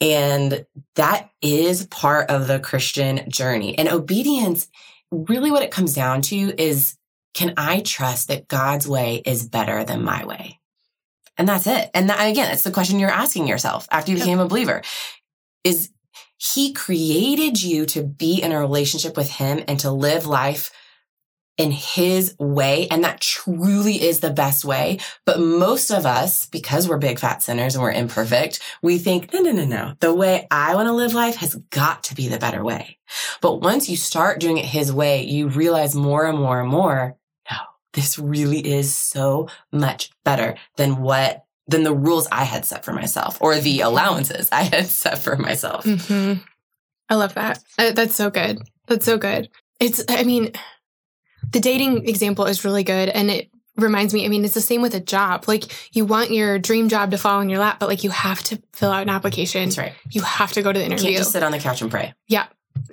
And that is part of the Christian journey. And obedience, really what it comes down to is can I trust that God's way is better than my way? And that's it. And that, again, it's the question you're asking yourself after you became a believer is he created you to be in a relationship with him and to live life in his way. And that truly is the best way. But most of us, because we're big fat sinners and we're imperfect, we think, no, no, no, no. The way I want to live life has got to be the better way. But once you start doing it his way, you realize more and more and more, no, this really is so much better than what, than the rules I had set for myself or the allowances I had set for myself. hmm I love that. That's so good. That's so good. It's, I mean, the dating example is really good. And it reminds me, I mean, it's the same with a job. Like, you want your dream job to fall in your lap, but like, you have to fill out an application. That's right. You have to go to the You interview. can't just sit on the couch and pray. Yeah.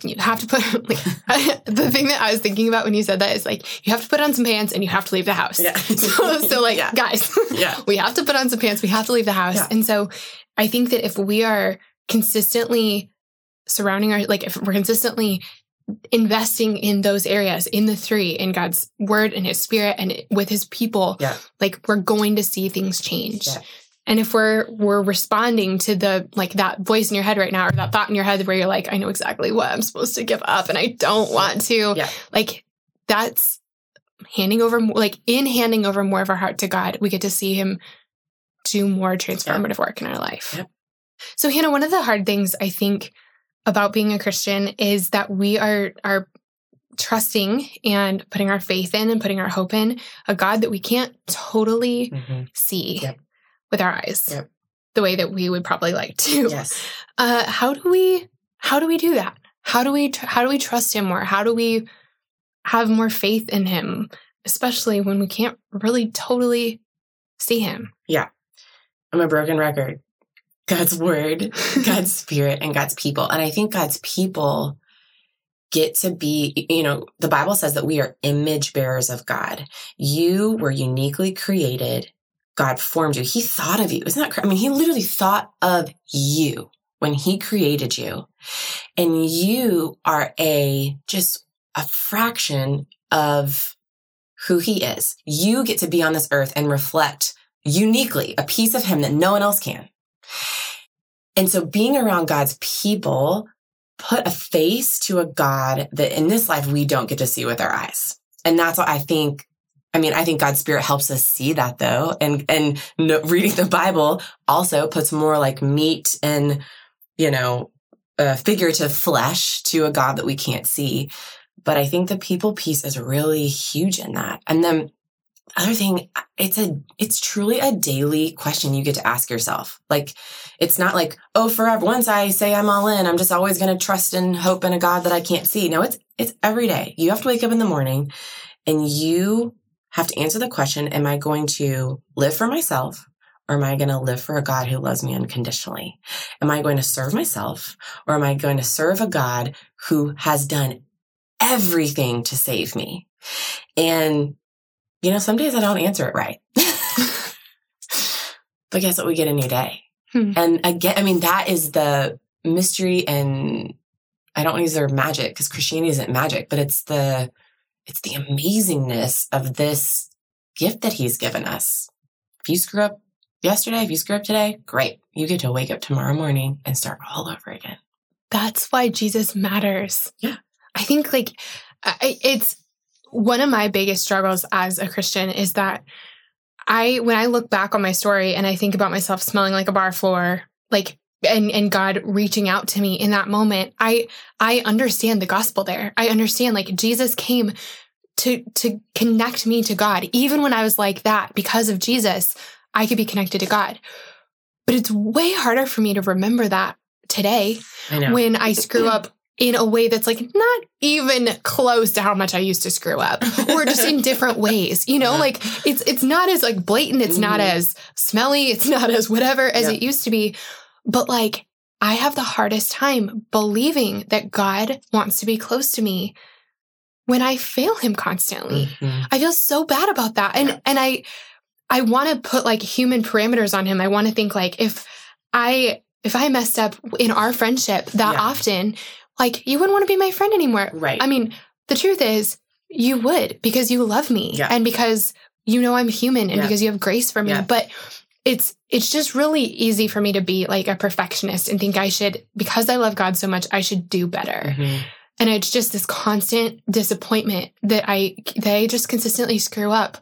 You have to put, like, the thing that I was thinking about when you said that is like, you have to put on some pants and you have to leave the house. Yeah. so, so, like, Yeah. guys, Yeah. we have to put on some pants. We have to leave the house. Yeah. And so I think that if we are consistently surrounding our, like, if we're consistently investing in those areas, in the three, in God's word and his spirit and with his people, Yeah. like, we're going to see things change. Yeah. And if we're we're responding to the like that voice in your head right now or that thought in your head where you're like, I know exactly what I'm supposed to give up and I don't want to. Yeah. Like that's handing over like in handing over more of our heart to God, we get to see him do more transformative work in our life. So Hanna, one of the hard things I think about being a Christian is that we are are trusting and putting our faith in and putting our hope in a God that we can't totally Mhm. see Yep. with our eyes Yep. the way that we would probably like to. Yes. Uh, how do we how do we do that? How do we tr- how do we trust him more? How do we have more faith in him, especially when we can't really totally see him? Yeah, I'm a broken record. God's word, God's spirit, and God's people. And I think God's people get to be, you know, the Bible says that we are image bearers of God. You were uniquely created. God formed you. He thought of you. Isn't that? I mean, he literally thought of you when he created you. And you are a, just a fraction of who he is. You get to be on this earth and reflect uniquely a piece of him that no one else can. And so being around God's people put a face to a God that in this life we don't get to see with our eyes. And that's what I think I mean, I think God's spirit helps us see that though. And, and no, reading the Bible also puts more like meat and, you know, figurative flesh to a God that we can't see. But I think the people piece is really huge in that. And then other thing, it's a, it's truly a daily question you get to ask yourself. Like, it's not like, oh, forever. Once I say I'm all in, I'm just always going to trust and hope in a God that I can't see. No, it's, it's every day. You have to wake up in the morning and you have to answer the question, am I going to live for myself? Or am I going to live for a God who loves me unconditionally? Am I going to serve myself or am I going to serve a God who has done everything to save me? And you know, some days I don't answer it right. but guess what? We get a new day. Hmm. And again, I mean, that is the mystery and I don't use the word magic because Christianity isn't magic, but it's the, it's the amazingness of this gift that he's given us. If you screw up yesterday, if you screw up today, great. You get to wake up tomorrow morning and start all over again. That's why Jesus matters. Yeah. I think like it's one of my biggest struggles as a Christian is that I, when I look back on my story and I think about myself smelling like a bar floor, like, and, and God reaching out to me in that moment, I, I understand the gospel there. I understand like Jesus came to, to connect me to God. Even when I was like that, because of Jesus, I could be connected to God. But it's way harder for me to remember that today I when I screw up in a way that's like not even close to how much I used to screw up or just in different ways. You know, like it's it's not as like blatant, it's mm-hmm. not as smelly, it's not as whatever as it used to be. But like I have the hardest time believing that God wants to be close to me when I fail him constantly. Mm-hmm. I feel so bad about that. And and I I want to put like human parameters on him. I want to think like if I if I messed up in our friendship that yeah. often, like you wouldn't want to be my friend anymore. Right. I mean, the truth is you would because you love me yeah. and because you know I'm human and yeah. because you have grace for me. Yeah. But it's it's just really easy for me to be like a perfectionist and think I should because I love God so much, I should do better. Mm-hmm. And it's just this constant disappointment that I that I just consistently screw up.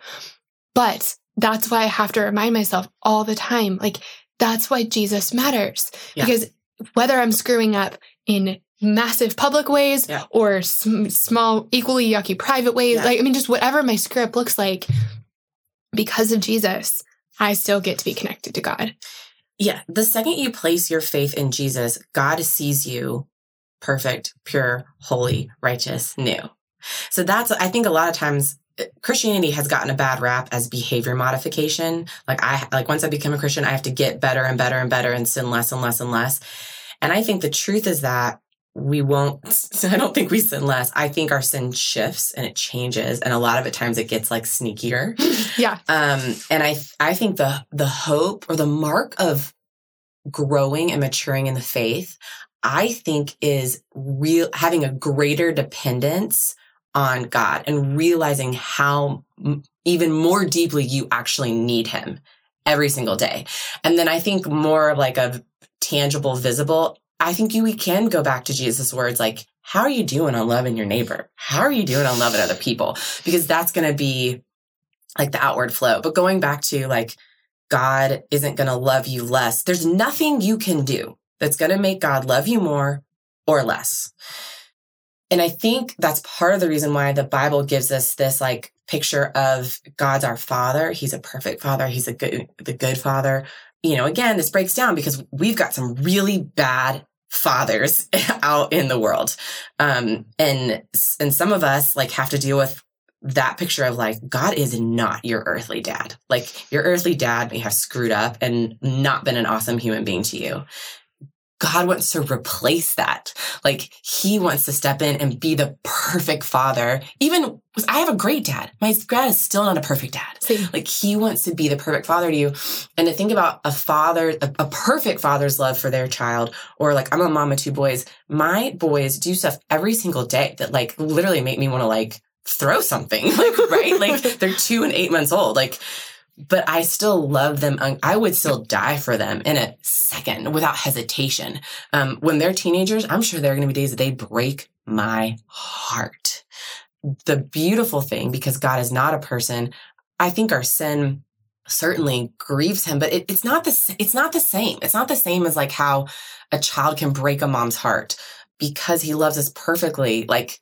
But that's why I have to remind myself all the time, like that's why Jesus matters. Because whether I'm screwing up in massive public ways yeah. or sm- small, equally yucky private ways. Yeah. Like, I mean, just whatever my script looks like, because of Jesus, I still get to be connected to God. Yeah. The second you place your faith in Jesus, God sees you perfect, pure, holy, righteous, new. So that's, I think a lot of times uh, Christianity has gotten a bad rap as behavior modification. Like I, like once I become a Christian, I have to get better and better and better and sin less and less and less. And I think the truth is that we won't so i don't think we sin less. I think our sin shifts and it changes and a lot of it times it gets like sneakier. Yeah. Um and i i think the the hope or the mark of growing and maturing in the faith i think is real having a greater dependence on god and realizing how m- even more deeply you actually need him every single day. And then i think more like a tangible visible I think you, we can go back to Jesus' words like, how are you doing on loving your neighbor? How are you doing on loving other people? Because that's going to be like the outward flow. But going back to like, God isn't going to love you less. There's nothing you can do that's going to make God love you more or less. And I think that's part of the reason why the Bible gives us this like picture of God's our father. He's a perfect father. He's a good, the good father. You know, again, this breaks down because we've got some really bad fathers out in the world. Um, and, and some of us like have to deal with that picture of like, God is not your earthly dad. Like your earthly dad may have screwed up and not been an awesome human being to you. God wants to replace that. Like he wants to step in and be the perfect father. Even I have a great dad. My dad is still not a perfect dad. Like he wants to be the perfect father to you. And to think about a father, a, a perfect father's love for their child, or like I'm a mom of two boys. My boys do stuff every single day that like literally make me want to like throw something. Like, right? like they're two and eight months old. Like, but I still love them. I would still die for them in a second without hesitation. Um, when they're teenagers, I'm sure there are going to be days that they break my heart. The beautiful thing, because God is not a person, I think our sin certainly grieves him, but it, it's not the, it's not the same. It's not the same as like how a child can break a mom's heart because he loves us perfectly. Like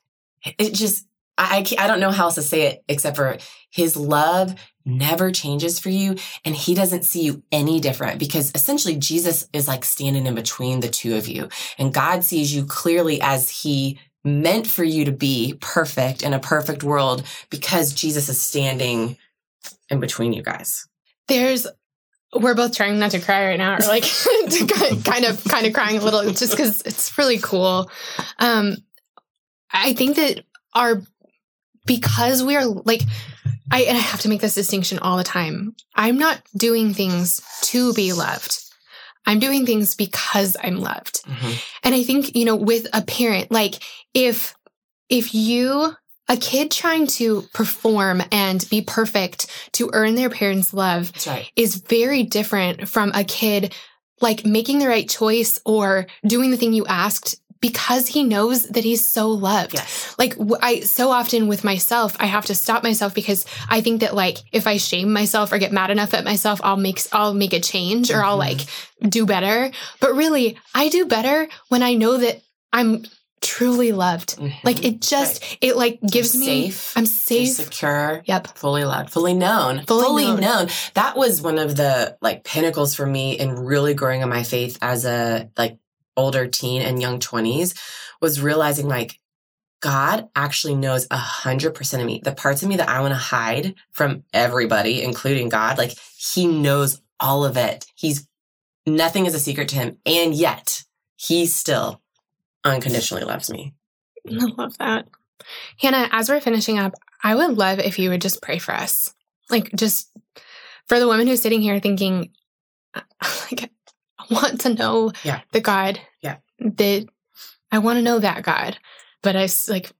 it just, I, I don't know how else to say it except for his love never changes for you and he doesn't see you any different because essentially Jesus is like standing in between the two of you and God sees you clearly as he meant for you to be perfect in a perfect world because Jesus is standing in between you guys. There's we're both trying not to cry right now or like kind of kind of crying a little just cuz it's really cool. Um I think that our because we are like I, and I have to make this distinction all the time. I'm not doing things to be loved. I'm doing things because I'm loved. Mm-hmm. And I think, you know, with a parent, like if, if you, a kid trying to perform and be perfect to earn their parents' love right. is very different from a kid like making the right choice or doing the thing you asked because he knows that he's so loved. Yes. Like I so often with myself, I have to stop myself because I think that like if I shame myself or get mad enough at myself, I'll make I'll make a change or mm-hmm. I'll like do better. But really, I do better when I know that I'm truly loved. Mm-hmm. Like it just right. it like gives You're me safe. I'm safe, secure. Yep. Fully loved, fully known. Fully, fully known. known. That was one of the like pinnacles for me in really growing in my faith as a like older teen and young 20s was realizing like God actually knows a hundred percent of me. The parts of me that I want to hide from everybody, including God, like he knows all of it. He's nothing is a secret to him. And yet he still unconditionally loves me. I love that. Hanna, as we're finishing up, I would love if you would just pray for us. Like just for the woman who's sitting here thinking, like, want to know yeah. the God yeah. that I want to know that God. But I like,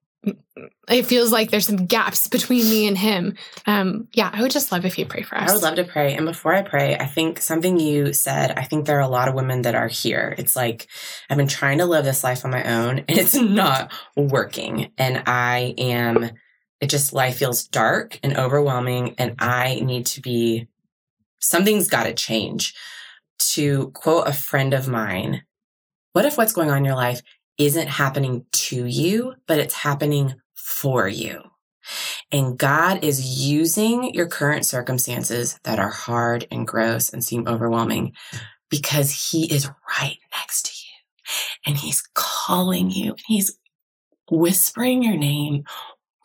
it feels like there's some gaps between me and him. Um, yeah, I would just love if you pray for us. I would love to pray. And before I pray, I think something you said, I think there are a lot of women that are here. It's like, I've been trying to live this life on my own and it's not working. And I am, it just, life feels dark and overwhelming. And I need to be, something's got to change to quote a friend of mine, what if what's going on in your life isn't happening to you, but it's happening for you? And God is using your current circumstances that are hard and gross and seem overwhelming because He is right next to you and He's calling you and He's whispering your name,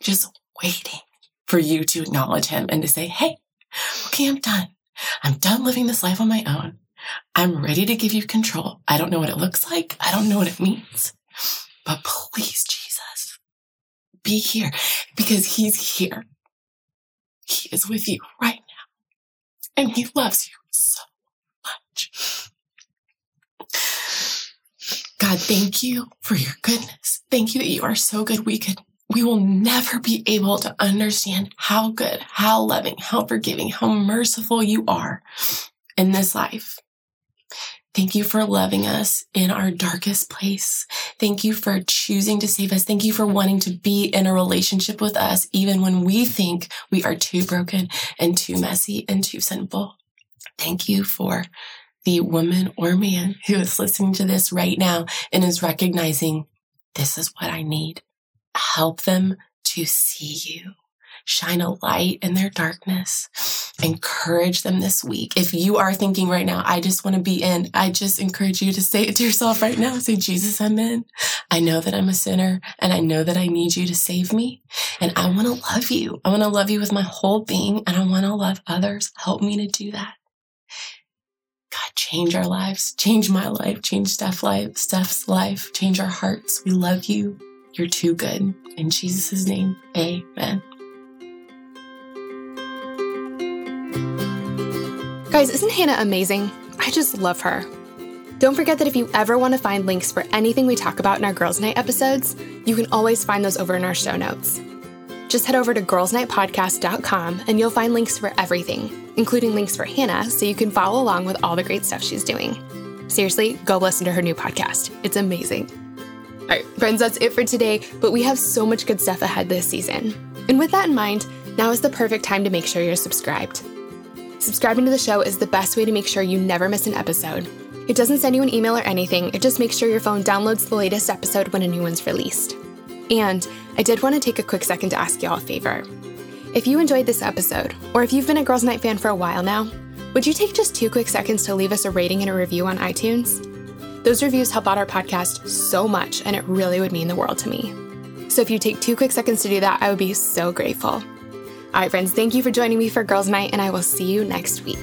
just waiting for you to acknowledge Him and to say, Hey, okay, I'm done. I'm done living this life on my own. I'm ready to give you control. I don't know what it looks like. I don't know what it means, but please, Jesus, be here because he's here. He is with you right now and he loves you so much. God, thank you for your goodness. Thank you that you are so good. We could, we will never be able to understand how good, how loving, how forgiving, how merciful you are in this life. Thank you for loving us in our darkest place. Thank you for choosing to save us. Thank you for wanting to be in a relationship with us, even when we think we are too broken and too messy and too sinful. Thank you for the woman or man who is listening to this right now and is recognizing this is what I need. Help them to see you shine a light in their darkness. Encourage them this week. If you are thinking right now, I just want to be in, I just encourage you to say it to yourself right now. Say, Jesus, I'm in. I know that I'm a sinner and I know that I need you to save me. And I want to love you. I want to love you with my whole being and I want to love others. Help me to do that. God, change our lives, change my life, change Steph's life, Steph's life, change our hearts. We love you. You're too good. In Jesus' name, amen. Guys, isn't Hanna amazing? I just love her. Don't forget that if you ever want to find links for anything we talk about in our Girls Night episodes, you can always find those over in our show notes. Just head over to girlsnightpodcast.com and you'll find links for everything, including links for Hanna so you can follow along with all the great stuff she's doing. Seriously, go listen to her new podcast. It's amazing. All right, friends, that's it for today, but we have so much good stuff ahead this season. And with that in mind, now is the perfect time to make sure you're subscribed. Subscribing to the show is the best way to make sure you never miss an episode. It doesn't send you an email or anything, it just makes sure your phone downloads the latest episode when a new one's released. And I did want to take a quick second to ask y'all a favor. If you enjoyed this episode, or if you've been a Girls Night fan for a while now, would you take just two quick seconds to leave us a rating and a review on iTunes? Those reviews help out our podcast so much, and it really would mean the world to me. So if you take two quick seconds to do that, I would be so grateful. All right, friends, thank you for joining me for Girls Night, and I will see you next week.